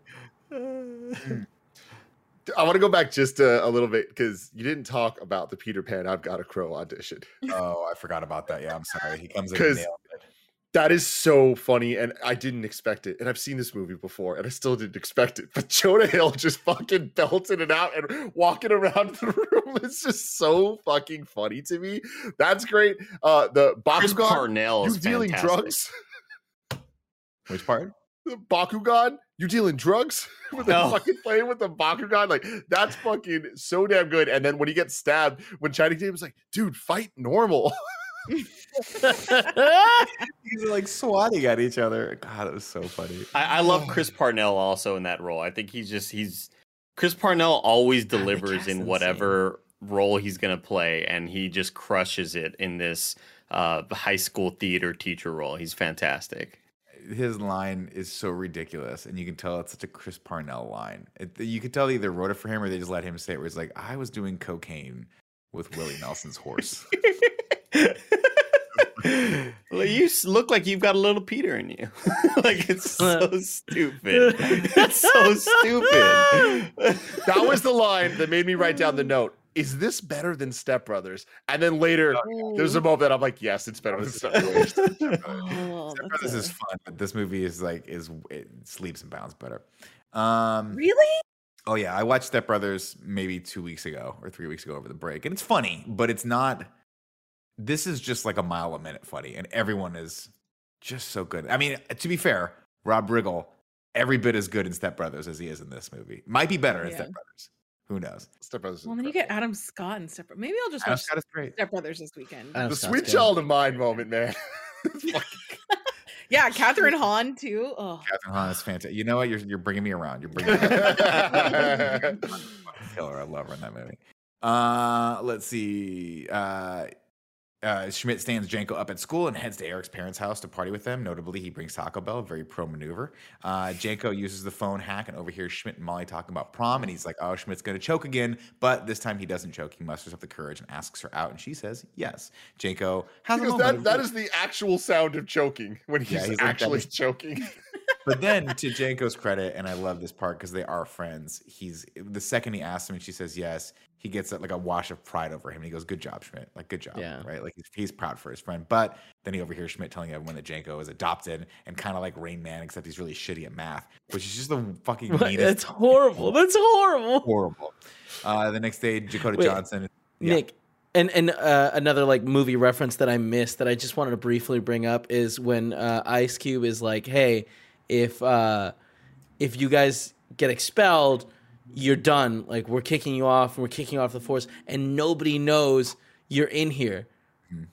I want to go back just a, a little bit because you didn't talk about the Peter Pan I've Gotta Crow audition. Oh, I forgot about that. Yeah, I'm sorry. He comes in and nailed it. That is so funny, and I didn't expect it. And I've seen this movie before, and I still didn't expect it. But <laughs> Jonah Hill just fucking belting it out and walking around <laughs> the room is just so fucking funny to me. That's great. Uh, the Bakugan, Parnell you dealing fantastic. drugs? Which part? <laughs> The Bakugan, you dealing drugs with the No. fucking playing with the Bakugan? Like that's fucking so damn good. And then when he gets stabbed, when Channing Tatum was like, "Dude, fight normal." He's like swatting at each other. God, it was so funny. I, I love Chris Parnell also in that role. I think he's just he's Chris Parnell always delivers in insane. whatever role he's gonna play, and he just crushes it in this uh, high school theater teacher role. He's fantastic. His line is so ridiculous, and you can tell it's such a Chris Parnell line. It, you could tell they either wrote it for him or they just let him say it. Where it's like, I was doing cocaine with Willie Nelson's horse. <laughs> well, you look like you've got a little Peter in you. <laughs> like it's so stupid. It's so stupid. <laughs> that was the line that made me write down the note. Is this better than Step Brothers? And then later, there's a moment I'm like, yes, it's better than Step <laughs> Brothers. Oh, Step Brothers a- is fun, but this movie is like is it sleeps and bounds better. Um, really? Oh yeah, I watched Step Brothers maybe two weeks ago or three weeks ago over the break, and it's funny, but it's not. This is just like a mile a minute funny, and everyone is just so good. I mean, to be fair, Rob Riggle every bit as good in Step Brothers as he is in this movie. Might be better in Step Brothers. Who knows? Step Brothers. Well, then you get. Adam Scott and Step. Brothers. Maybe I'll just Adam watch Scott is great. Step Brothers this weekend. Adam the Scott's sweet good. child of mine moment, man. <laughs> <laughs> <laughs> Yeah, Kathryn Hahn too. Oh, Kathryn Hahn is fantastic. You know what? You're you're bringing me around. You're bringing me around. killer. I love her in that movie. Uh, let's see. Uh, uh, Schmidt stands Jenko up at school and heads to Eric's parents' house to party with them. Notably, he brings Taco Bell, very pro maneuver. Uh, Jenko uses the phone hack and overhears Schmidt and Molly talking about prom, and he's like, "Oh, Schmidt's going to choke again." But this time, he doesn't choke. He musters up the courage and asks her out, and she says yes. Jenko has because that, that is the actual sound of choking when he's, Yeah, he's like actually <laughs> choking. <laughs> but then to Jenko's credit, and I love this part because they are friends. He's the second he asks him and she says yes, he gets like a wash of pride over him. And he goes, "Good job, Schmidt. Like good job, Yeah. right? Like he's, he's proud for his friend." But then he overhears Schmidt telling everyone that Jenko is adopted and kind of like Rain Man, except he's really shitty at math, which is just the fucking <laughs> meanest. That's horrible. That's horrible. horrible. Uh, the next day, Dakota Wait, Johnson. Yeah. Nick, and and uh, another like movie reference that I missed that I just wanted to briefly bring up is when uh, Ice Cube is like, "Hey, if uh, if you guys get expelled, you're done. Like we're kicking you off, and we're kicking off the force, and nobody knows you're in here." Hmm.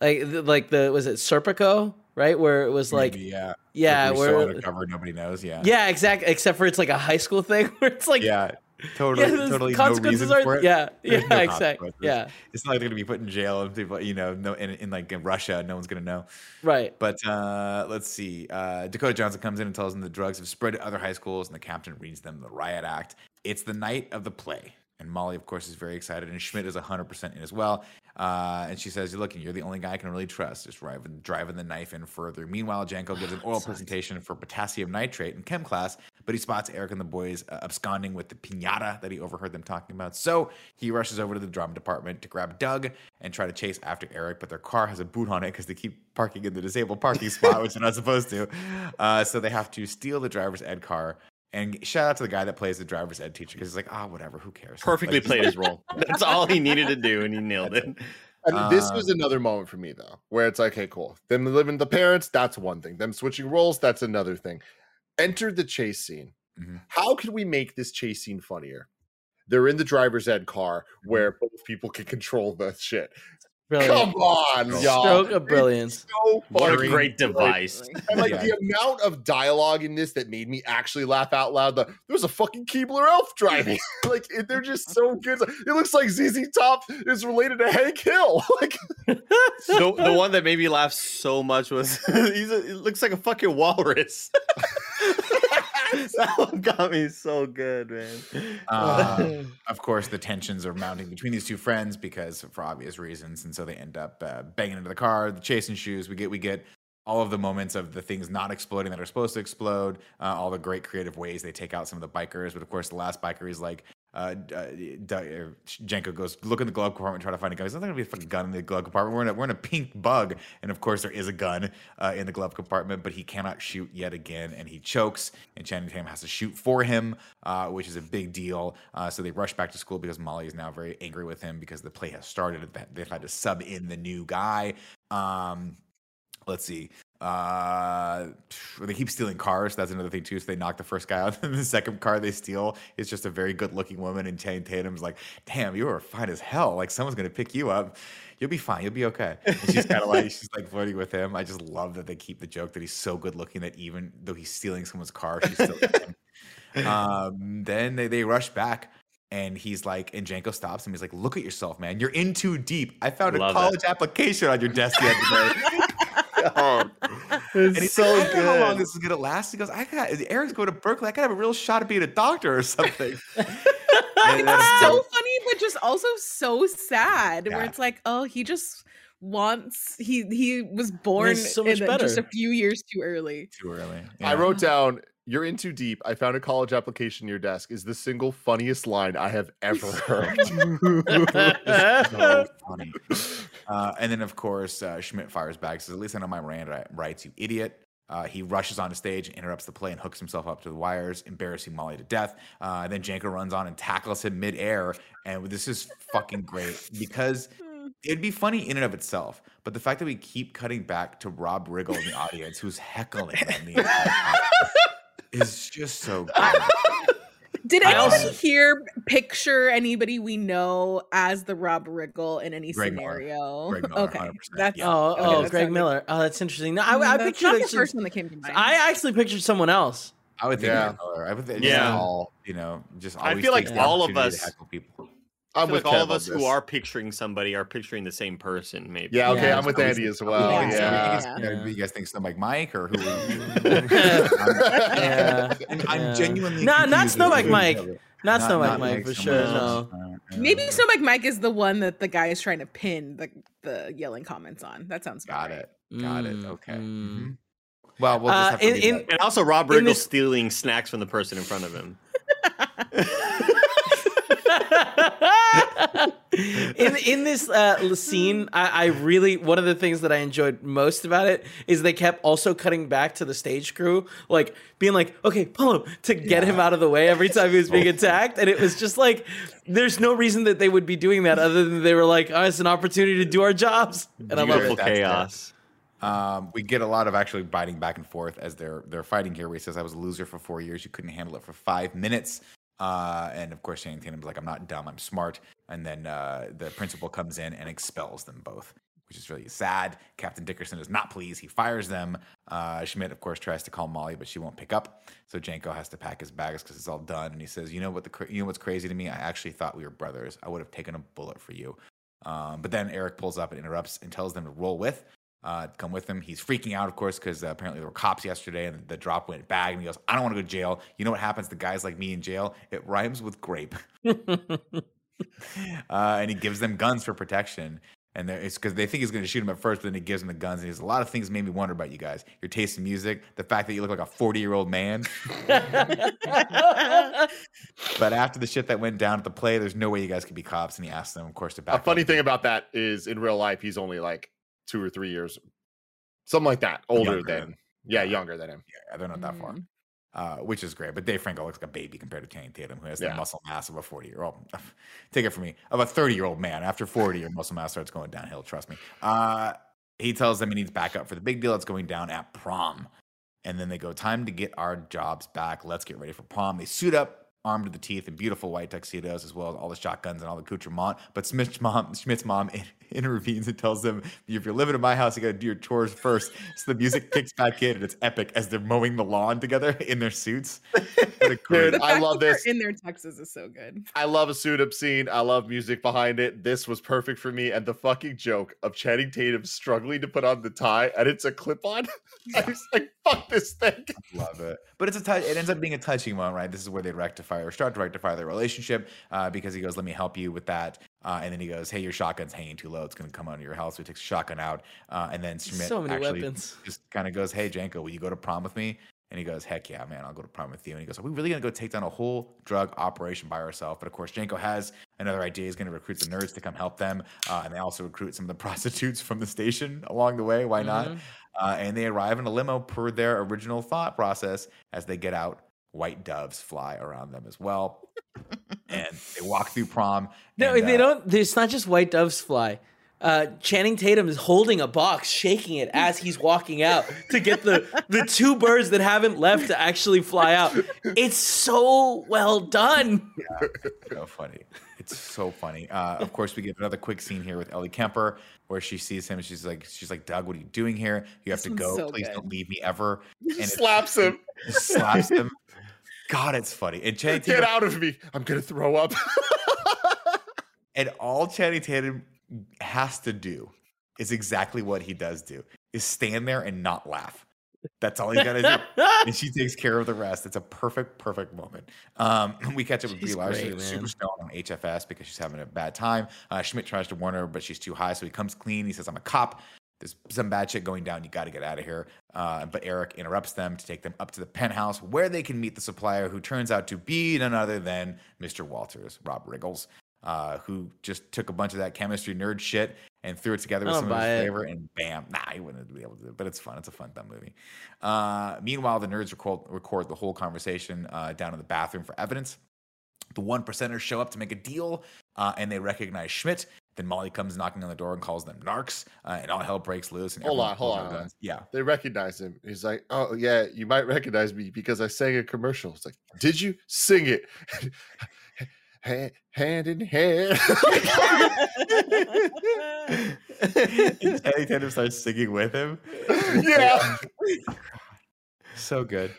Like like the was it Serpico right? Where it was like, Maybe, yeah, yeah, Like, where undercover, nobody knows. Yeah, yeah, exactly. Except for it's like a high school thing <laughs> where it's like, yeah, totally, yeah, totally no consequences reason are, for it. yeah, <laughs> yeah, no exactly, yeah, It's not like they're gonna be put in jail and people, you know, no, in, in like in Russia, no one's gonna know. right. But uh, let's see. Uh, Dakota Johnson comes in and tells them the drugs have spread to other high schools, and the captain reads them the riot act. It's the night of the play. And Molly, of course, is very excited, and Schmidt is 100% in as well. Uh, and she says, you Look, you're the only guy I can really trust, just driving, driving the knife in further. Meanwhile, Jenko gives an oral presentation for potassium nitrate in chem class, but he spots Eric and the boys uh, absconding with the pinata that he overheard them talking about. So he rushes over to the drama department to grab Doug and try to chase after Eric, but their car has a boot on it because they keep parking in the disabled parking <laughs> spot, which they're not supposed to. Uh, so they have to steal the driver's ed car. And shout out to the guy that plays the driver's ed teacher because he's like, ah, whatever, who cares? Perfectly Like, played his role. <laughs> That's all he needed to do, and he nailed it. And this was Um, another moment for me though, where it's like, okay, cool. Them living with the parents, that's one thing. Them switching roles, that's another thing. Enter the chase scene. Mhm. How can we make this chase scene funnier? They're in the driver's ed car Mm-hmm. where both people can control the shit. Brilliant. Come on, y'all. Stroke of brilliance. So What a great device. And like Yeah. the amount of dialogue in this that made me actually laugh out loud. The, There's a fucking Keebler elf driving. <laughs> <laughs> like it- they're just so good. It looks like ZZ Top is related to Hank Hill. <laughs> like the, the one that made me laugh so much was he's a, it looks like a fucking walrus. <laughs> that one got me so good, man. Uh, <laughs> of course, the tensions are mounting between these two friends because for obvious reasons, and so they end up uh, banging into the car. The chasing shoes. We get we get all of the moments of the things not exploding that are supposed to explode. Uh, all the great creative ways they take out some of the bikers. But of course, the last biker is like. Uh, uh, uh, Jenko goes look in the glove compartment, try to find a gun. There's not gonna be a fucking gun in the glove compartment. We're in a, we're in a pink bug, and of course there is a gun uh, in the glove compartment, but he cannot shoot yet again, and he chokes. And Channing Tatum has to shoot for him, uh, which is a big deal. Uh, so they rush back to school because Molly is now very angry with him because the play has started. They've had to sub in the new guy. Um, let's see. Uh, they keep stealing cars. That's another thing too. So they knock the first guy <laughs> out. And the second car they steal is just a very good-looking woman. And Channing Tatum's like, "Damn, you are fine as hell. Like someone's gonna pick you up. You'll be fine. You'll be okay." And she's kind of like, <laughs> she's like flirting with him. I just love that they keep the joke that he's so good-looking that even though he's stealing someone's car, she's still. <laughs> um, then they they rush back. And he's like, and Jenko stops him. He's like, "Look at yourself, man. You're in too deep. I found Love a college application on your desk the other day." <laughs> Oh, And it's he's so like, I don't know how long good. this is gonna last. He goes, I got Eric's going to Berkeley. I could have a real shot at being a doctor or something. <laughs> And It's so funny, but just also so sad. Where it's like, oh, he just wants he he was born so much in a- just a few years too early. too early. I wrote down, "You're in too deep." I found a college application in your desk. Is the single funniest line I have ever <laughs> heard. <laughs> so funny. <laughs> Uh, and then, of course, uh, Schmidt fires back. Says, "At least I know my Miranda rights, you idiot." Uh, he rushes on onto stage, interrupts the play, and hooks himself up to the wires, embarrassing Molly to death. Uh, and then Jenko runs on and tackles him midair. And this is fucking great because it'd be funny in and of itself, but the fact that we keep cutting back to Rob Riggle in the audience, who's heckling them the entire time, is just so <laughs> good. Did anybody also- here picture anybody we know as the Rob Riggle in any Greg Miller. scenario? Greg Miller, okay, 100%, that's yeah. Oh, okay, oh, that Greg sounds Miller. Oh, that's interesting. No, I, mm, I that's pictured not the actually- first one that came to mind. I actually pictured someone else. I would think Yeah. Miller. I would think Yeah. yeah. all you know, just I feel like all of us- people. I I'm with like all of us who are picturing somebody are picturing the same person, maybe. Yeah, okay, Yeah. I'm with Andy as well. Yeah. Yeah. Yeah. You, you guys think Snowbike Mike or who? <laughs> <laughs> Yeah. I'm, <laughs> I'm Yeah. genuinely No, not confused Snowbike Mike. who the other- Not, Snow Mike not Mike for sure. else. No. Uh, Maybe uh, Snowbike Mike is the one that the guy is trying to pin the the yelling comments on. That sounds Got right. it. Got it. Mm, Okay. mm. Mhm. Well, we'll just Uh, have to in- in- And also, Rob Riggle this- stealing snacks from the person in front of him. In in this uh, scene, I, I really one of the things that I enjoyed most about it is they kept also cutting back to the stage crew, like being like, "Okay, pull him," to get him out of the way every time he was being attacked, and it was just like, there's no reason that they would be doing that other than they were like, "Oh, it's an opportunity to do our jobs," and I love Beautiful it. That's fair. chaos. Um, we get a lot of actually biting back and forth as they're they're fighting here. Where he says, "I was a loser for four years. You couldn't handle it for five minutes." Uh, and of course, Channing Tatum's like, "I'm not dumb. I'm smart." And then uh, the principal comes in and expels them both. which is really sad. Captain Dickerson is not pleased. He fires them. Uh, Schmidt, of course, tries to call Molly, but she won't pick up. So Jenko has to pack his bags because it's all done. And he says, "You know what? The you know what's crazy to me? I actually thought we were brothers. I would have taken a bullet for you." Um, but then Eric pulls up and interrupts and tells them to roll with, uh, come with him. He's freaking out, of course, because uh, apparently there were cops yesterday and the drop went bag. And he goes, I don't want to go to jail. You know what happens to guys like me in jail? It rhymes with grape. <laughs> uh, and he gives them guns for protection. And it's because they think he's going to shoot him at first, but then he gives them the guns. And he's a lot of things made me wonder about you guys. Your taste in music, the fact that you look like a 40 year old man. <laughs> But after the shit that went down at the play, there's no way you guys could be cops. And he asks them, of course, to back A funny up. thing about that is in real life, he's only like two or three years, something like that, older Younger than, than- yeah, yeah. younger than him. Yeah, they're not that far. Mm. uh, which is great. But Dave Franco looks like a baby compared to Channing Tatum, who has the muscle mass of a 40 year old. <laughs> Take it from me, of a 30 year old man. After 40, your muscle mass starts going downhill. Trust me. Uh, he tells them he needs backup for the big deal that's going down at prom. And then they go, time to get our jobs back. Let's get ready for prom. They suit up, armed to the teeth in beautiful white tuxedos, as well as all the shotguns and all the accoutrement. But Schmidt's mom, Schmidt's mom <laughs> intervenes and tells them, if you're living in my house, you got to do your chores first. So the music <laughs> kicks back in, and it's epic as they're mowing the lawn together <laughs> in their suits. What a great- Dude, The I love that this. In their Texas is so good. I love a suit up scene. I love music behind it. This was perfect for me. And the fucking joke of Channing Tatum struggling to put on the tie and it's a clip on. I was like, fuck this thing. Love it. But it's a tou- it ends up being a touching moment, right? This is where they rectify or start to rectify their relationship uh, because he goes, "Let me help you with that," uh, and then he goes, "Hey, your shotgun's hanging too low. It's going to come out of your house." So he takes a shotgun out, uh, and then Schmidt So many actually weapons. just kind of goes, "Hey, Jenko, will you go to prom with me?" And he goes, "Heck yeah, man, I'll go to prom with you." And he goes, "Are we really going to go take down a whole drug operation by ourselves?" But of course, Jenko has another idea. He's going to recruit the nerds to come help them, uh, and they also recruit some of the <laughs> prostitutes from the station along the way. Why not? Uh, and they arrive in a limo per their original thought process. As they get out, white doves fly around them as well. <laughs> and they walk through prom. No, and, they uh, don't. It's not just white doves fly. Uh, Channing Tatum is holding a box, shaking it as he's walking out to get the the two birds that haven't left to actually fly out. It's so well done. so funny. It's so funny. Uh, of course, we get another quick scene here with Ellie Kemper, where she sees him. and She's like, she's like, Doug, what are you doing here? You have This to go. so Please good. don't leave me ever. He And it- slaps him. Slaps him. God, it's funny. And Channing Get Tatum, out of me. I'm going to throw up. <laughs> and all Channing Tatum has to do is exactly what he does do: is stand there and not laugh. That's all he's got to do. <laughs> and she takes care of the rest. It's a perfect, perfect moment. Um, <laughs> we catch up with She's Brie Larson, super stoned on HFS because she's having a bad time. Uh, Schmidt tries to warn her, but she's too high, so he comes clean. He says, "I'm a cop. There's some bad shit going down. You got to get out of here." Uh, but Eric interrupts them to take them up to the penthouse where they can meet the supplier, who turns out to be none other than Mr. Walters, Rob Riggles. Uh, who just took a bunch of that chemistry nerd shit and threw it together with some of his flavor, and bam, nah, he wouldn't be able to do it. But it's fun. It's a fun, dumb movie. Uh, meanwhile, the nerds record, record the whole conversation uh, down in the bathroom for evidence. The one percenters show up to make a deal, uh, and they recognize Schmidt. Then Molly comes knocking on the door and calls them narcs, uh, and all hell breaks loose. And Hold on, hold on. guns. Yeah, they recognize him. He's like, oh, yeah, you might recognize me because I sang a commercial. It's like, did you sing it? <laughs> hand, hand in hand. and <laughs> Channing Tatum starts singing with him. <laughs> yeah. So good.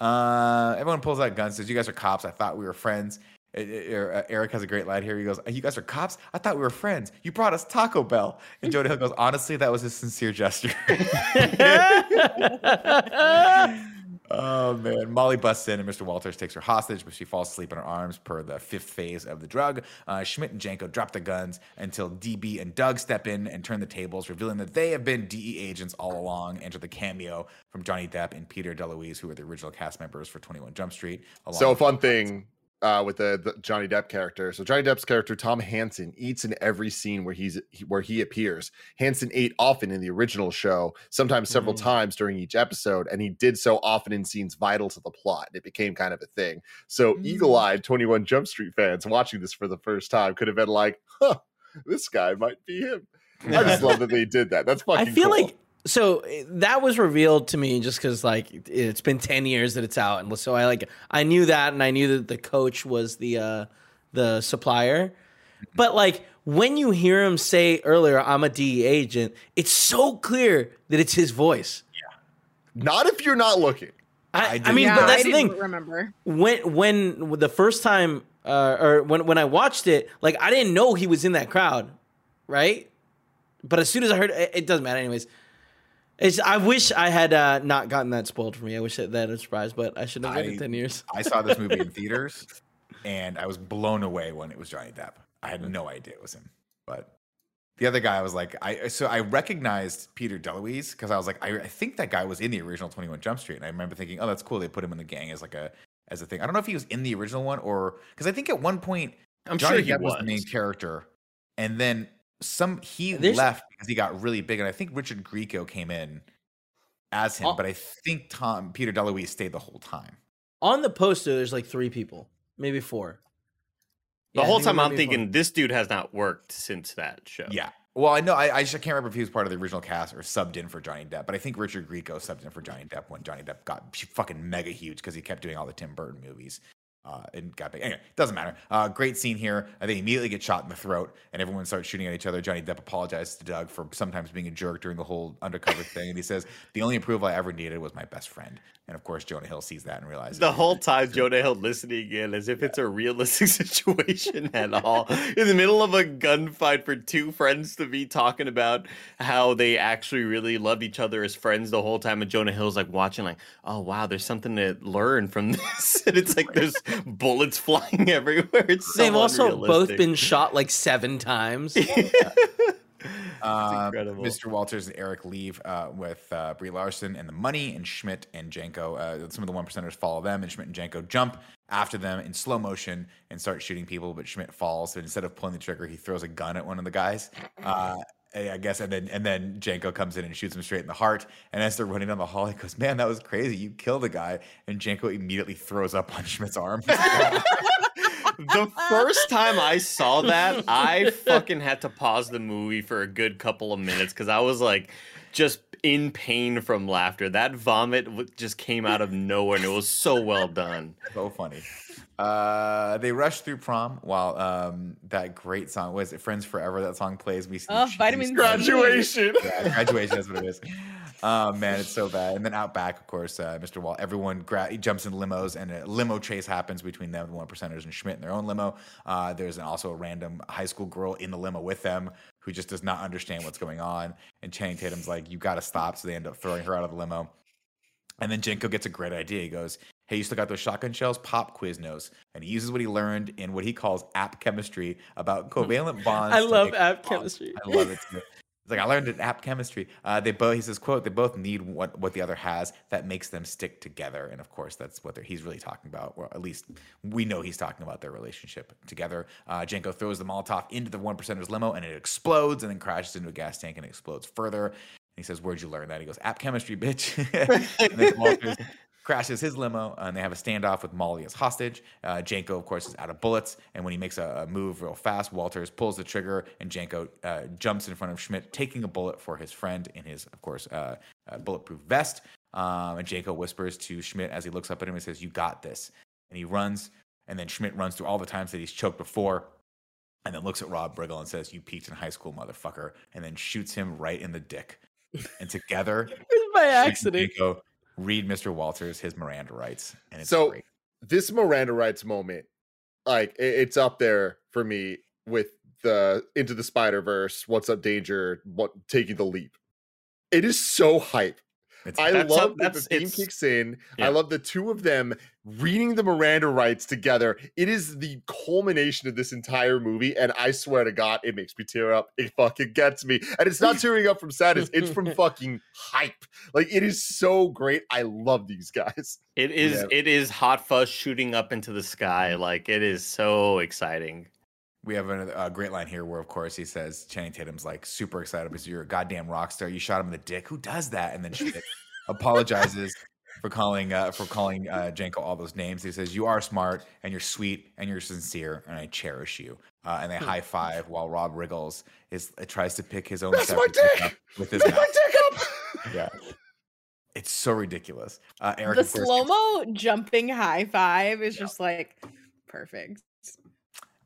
Uh, everyone pulls out guns. Says, "You guys are cops. I thought we were friends." Uh, Eric has a great line here. He goes, "You guys are cops. I thought we were friends. You brought us Taco Bell." And Jonah Hill goes, "Honestly, that was a sincere gesture." <laughs> oh man, Molly busts in and Mr. Walters takes her hostage, but she falls asleep in her arms per the fifth phase of the drug. Uh, Schmidt and Jenko drop the guns until DB and Doug step in and turn the tables, revealing that they have been DEA agents all along. Enter the cameo from Johnny Depp and Peter DeLuise, who were the original cast members for 21 Jump Street. So a fun thing uh, with the, the Johnny Depp character. So Johnny Depp's character Tom Hanson eats in every scene where he's where he appears. Hanson ate often in the original show, sometimes several Mhm. times during each episode, and he did so often in scenes vital to the plot. It became kind of a thing. So Mm. eagle-eyed 21 Jump Street fans watching this for the first time could have been like, "Huh, this guy might be him." I just <laughs> love that they did that. That's fucking. I feel cool. like so eh, that was revealed to me just because like it- it's been 10 years that it's out and so i like i knew that and i knew that the coach was the uh the supplier But like when you hear him say earlier, "I'm a DEA agent," it's so clear that it's his voice. yeah Not if you're not looking. I, I I, mean, yeah, but that's I the thing. remember. When when the first time uh, or when when I watched it, like I didn't know he was in that crowd, right? But as soon as I heard it, it doesn't matter anyways. It's, I wish I had uh, not gotten that spoiled for me. I wish that that was a surprise, but I should have waited I- ten years. I saw this movie in <laughs> theaters, and I was blown away when it was Johnny Depp. I had no idea it was him, but the other guy I was like, I so I recognized Peter DeLuise because I was like, I, I think that guy was in the original Twenty One Jump Street, and I remember thinking, oh, that's cool. They put him in the gang as like a as a thing. I don't know if he was in the original one or because I think at one point I'm Johnny sure he Depp was. was the main character, and then some he There's- left because he got really big, and I think Richard Grieco came in as him, Oh. but I think Tom Peter DeLuise stayed the whole time. On the poster, there's like three people, maybe four. The Yeah, whole time I'm thinking four. this dude has not worked since that show. Yeah. Well, I know I, I just can't remember if he was part of the original cast or subbed in for Johnny Depp, but I think Richard Grieco subbed in for Johnny Depp when Johnny Depp got fucking mega huge because he kept doing all the Tim Burton movies. Uh, and got big. Anyway, it doesn't matter. Uh, great scene here. Uh, they immediately get shot in the throat, and everyone starts shooting at each other. Johnny Depp apologizes to Doug for sometimes being a jerk during the whole undercover thing, and he says, "The only approval I ever needed was my best friend." And of course, Jonah Hill sees that and realizes The whole time Jonah Hill listening in as if it's a realistic <laughs> situation at all. In the middle of a gunfight for two friends to be talking about how they actually really loved each other as friends the whole time and Jonah Hill's like watching like, oh wow, there's something to learn from <laughs> this. and it's like there's <laughs> bullets flying <laughs> everywhere. It's so They've also both been shot like seven times. <laughs> Uh, incredible. Mr. Walters and Eric leave uh, with uh, Brie Larson and the money, and Schmidt and Jenko. Uh, some of the one percenters follow them, and Schmidt and Jenko jump after them in slow motion and start shooting people. But Schmidt falls, and instead of pulling the trigger, he throws a gun at one of the guys. I guess, and then and then Jenko comes in and shoots him straight in the heart. And as they're running down the hall, he goes, "Man, that was crazy! You killed a guy." And Jenko immediately throws up on <laughs> Schmidt's arm. the first time I saw that, I fucking had to pause the movie for a good couple of minutes because I was like just in pain from laughter. That vomit just came out of nowhere and it was so well done. so funny. Uh, they rush through prom while um, that great song was it "Friends Forever." That song plays. We see Oh, cheesy Vitamin Graduation. <laughs> Yeah, graduation. That's what it is. Oh man, it's so bad. And then out back, of course, uh, Mr. Wall. Everyone gra- jumps in limos, and a limo chase happens between them, the one percenters, and Schmidt in their own limo. Uh, there's an, also a random high school girl in the limo with them who just does not understand what's going on. And Channing Tatum's like, "You got to stop!" So they end up throwing her out of the limo. And then Jenko gets a great idea. He goes, Hey, you still got those shotgun shells? Pop Quiznos. And he uses what he learned in what he calls app chemistry about <laughs> covalent bonds. I love app bonds. chemistry. I love it <laughs> too. It's like I learned in app chemistry. Uh, they both, he says, "quote They both need what what the other has that makes them stick together." And of course, that's what they're, he's really talking about, or at least we know he's talking about their relationship together. Uh, Jenko throws the Molotov into the one percenters limo, and it explodes, and then crashes into a gas tank and explodes further. And he says, "Where'd you learn that?" He goes, "App chemistry, bitch." <laughs> and then Walters crashes his limo, and they have a standoff with Molly as hostage. Uh, Jenko, of course, is out of bullets, and when he makes a, a move real fast, Walters pulls the trigger, and Jenko uh, jumps in front of Schmidt, taking a bullet for his friend in his, of course, uh, uh, bulletproof vest. Um, and Jenko whispers to Schmidt as he looks up at him and says, "You got this." And he runs, and then Schmidt runs through all the times that he's choked before. And then looks at Rob Riggle and says, "You peaked in high school, motherfucker!" And then shoots him right in the dick. And together, <laughs> by accident. Jenko read Mr. Walters his Miranda rights, and it's So- great. this Miranda rights moment, like it- it's up there for me with the Into the Spider Verse, What's Up Danger, what taking the leap. It is so hype. It's I That's love up- that the theme kicks in. yeah. I love the two of them reading the Miranda rights together. It is the culmination of this entire movie, and I swear to God, it makes me tear up. It fucking gets me, and it's not tearing up from sadness; it's from <laughs> fucking hype. Like it is so great. I love these guys. It is Yeah. it is hot fuzz shooting up into the sky. Like it is so exciting. We have a, a great line here where, of course, he says Channing Tatum's like super excited because you're a goddamn rock star. You shot him in the dick. Who does that? And then Schmidt <laughs> apologizes for calling uh, for calling uh, Jenko all those names. He says you are smart and you're sweet and you're sincere and I cherish you. Uh, and they high five while Rob Riggles is uh, tries to pick his own That's my dick dick! with his Pick my dick up. <laughs> Yeah. It's so ridiculous. Uh, Eric, the slow mo jumping high five is just like perfect.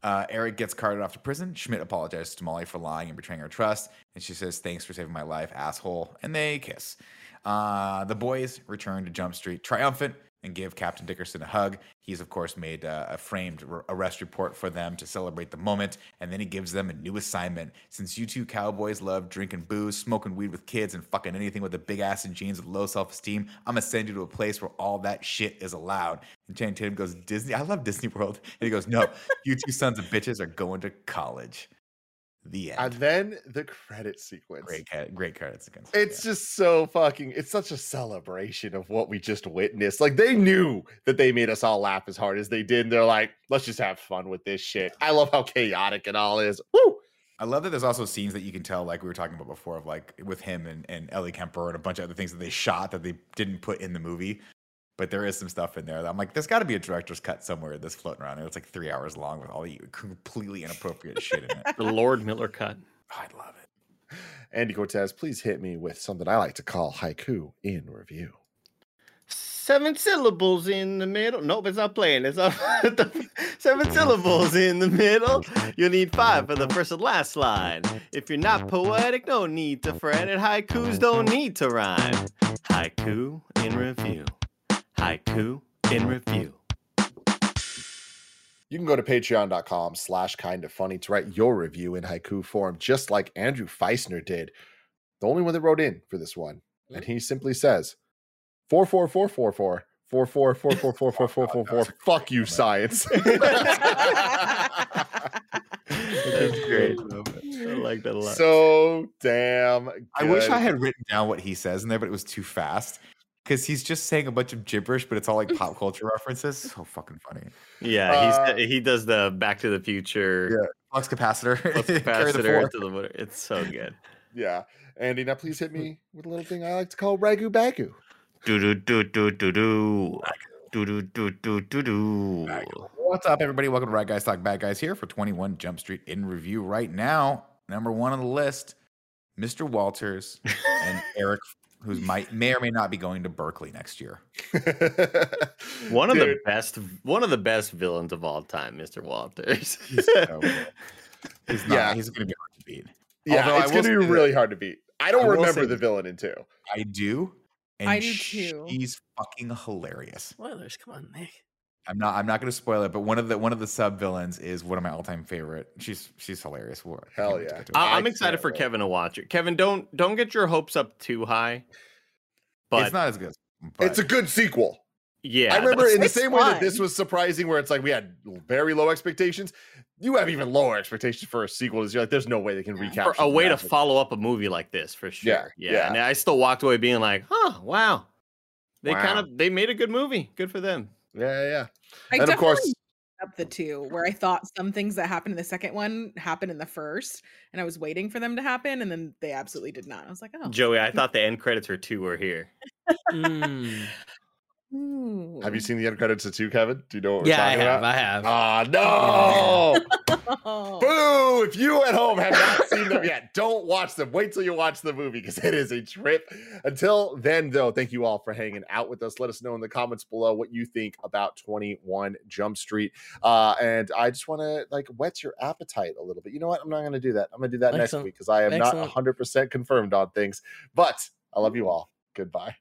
Uh, Eric gets carted off to prison. Schmidt apologizes to Molly for lying and betraying her trust, and she says, "Thanks for saving my life, asshole." And they kiss. Uh, the boys return to Jump Street triumphant and give Captain Dickerson a hug. He's of course made uh, a framed arrest report for them to celebrate the moment, and then he gives them a new assignment. Since you two cowboys love drinking booze, smoking weed with kids, and fucking anything with a big ass and jeans with low self esteem, I'm gonna send you to a place where all that shit is allowed. And Channing Tatum goes, Disney. I love Disney World, and he goes, No, you two <laughs> sons of bitches are going to college. The end. And then the credit sequence. great, great credits against. It's just so fucking. It's such a celebration of what we just witnessed. Like they knew that they made us all laugh as hard as they did. And they're like, let's just have fun with this shit. I love how chaotic it all is. Woo! I love that there's also scenes that you can tell, like we were talking about before, of like with him and, and Ellie Kemper and a bunch of other things that they shot that they didn't put in the movie. But there is some stuff in there that I'm like, there's got to be a director's cut somewhere that's floating around there. It's like three hours long with all the completely inappropriate shit in it. <laughs> The Lord Miller cut. I'd love it. Andy Cortez, please hit me with something I like to call haiku in review. Seven syllables in the middle. Nope, it's not playing. It's not <laughs> seven syllables in the middle. You'll need five for the first and last line. If you're not poetic, no need to fret. it. haikus don't need to rhyme. Haiku in review. Haiku in review. You can go to patreon.com slash kind of funny to write your review in haiku form, just like Andrew Feisner did, the only one that wrote in for this one. And he simply says, 44444. Four four four four four four four four four. Fuck you, science. That's great. I like that a lot. so damn. I wish I had written down what he says in there, but it was too fast. Because he's just saying a bunch of gibberish, but it's all like <laughs> pop culture references. So fucking funny. yeah, Uh, he's he does the Back to the Future Yeah. Flux capacitor. flux <laughs> Carry the capacitor four. to the motor. It's so good. Yeah. Andy, now please hit me with a little thing I like to call Ragu Bagu. Do do do do do do. Do do do do do do. What's up, everybody? Welcome to Right Guys Talk Bad Guys here for 21 Jump Street in review right now. Number one on the list, Mr. Walters and <laughs> Eric, who's might may or may not be going to Berkeley next year. <laughs> One of the best, one of the best villains of all time, Mr. Walters. <laughs> He's so. He's not. Yeah. He's going to be hard to beat. Yeah, Although I it's gonna be say that- really hard to beat. I don't I remember say the villain in two. I do. And I do too. He's fucking hilarious. Spoilers, come on, Nick. I'm not. I'm not going to spoil it, but one of the one of the sub villains is one of my all time favorite. She's she's hilarious. We're- I Hell can't wait to yeah. get to it. I- I'm excited for. Kevin to watch it. Kevin, don't don't get your hopes up too high. But it's not as good. But it's a good sequel. yeah, I remember in the it's same way that this was surprising, where it's like we had very low expectations. You have even lower expectations for a sequel. Is you're like, there's no way they can recapture for a way to follow up a movie like this for sure. Yeah, Yeah, yeah. And I still walked away being like, huh, wow. They kind of they made a good movie. Good for them. Yeah, yeah, yeah. I and of definitely course, up the two where I thought some things that happened in the second one happened in the first, and I was waiting for them to happen, and then they absolutely did not. I was like, oh, Joey, I thought the end credits were two were here. Mm. Ooh. have you seen the end credits of two, Kevin? Do you know what we're talking about? Yeah, I talking have. about? I have. Ah, no. Oh. <laughs> Boo! If you at home have not <laughs> seen them yet, don't watch them. Wait till you watch the movie because it is a trip. Until then, though, thank you all for hanging out with us. Let us know in the comments below what you think about 21 Jump Street. Uh, and I just want to like whet your appetite a little bit. You know what? I'm not going to do that. I'm going to do that next week because I am Excellent. not 100% confirmed on things. But I love you all. Goodbye.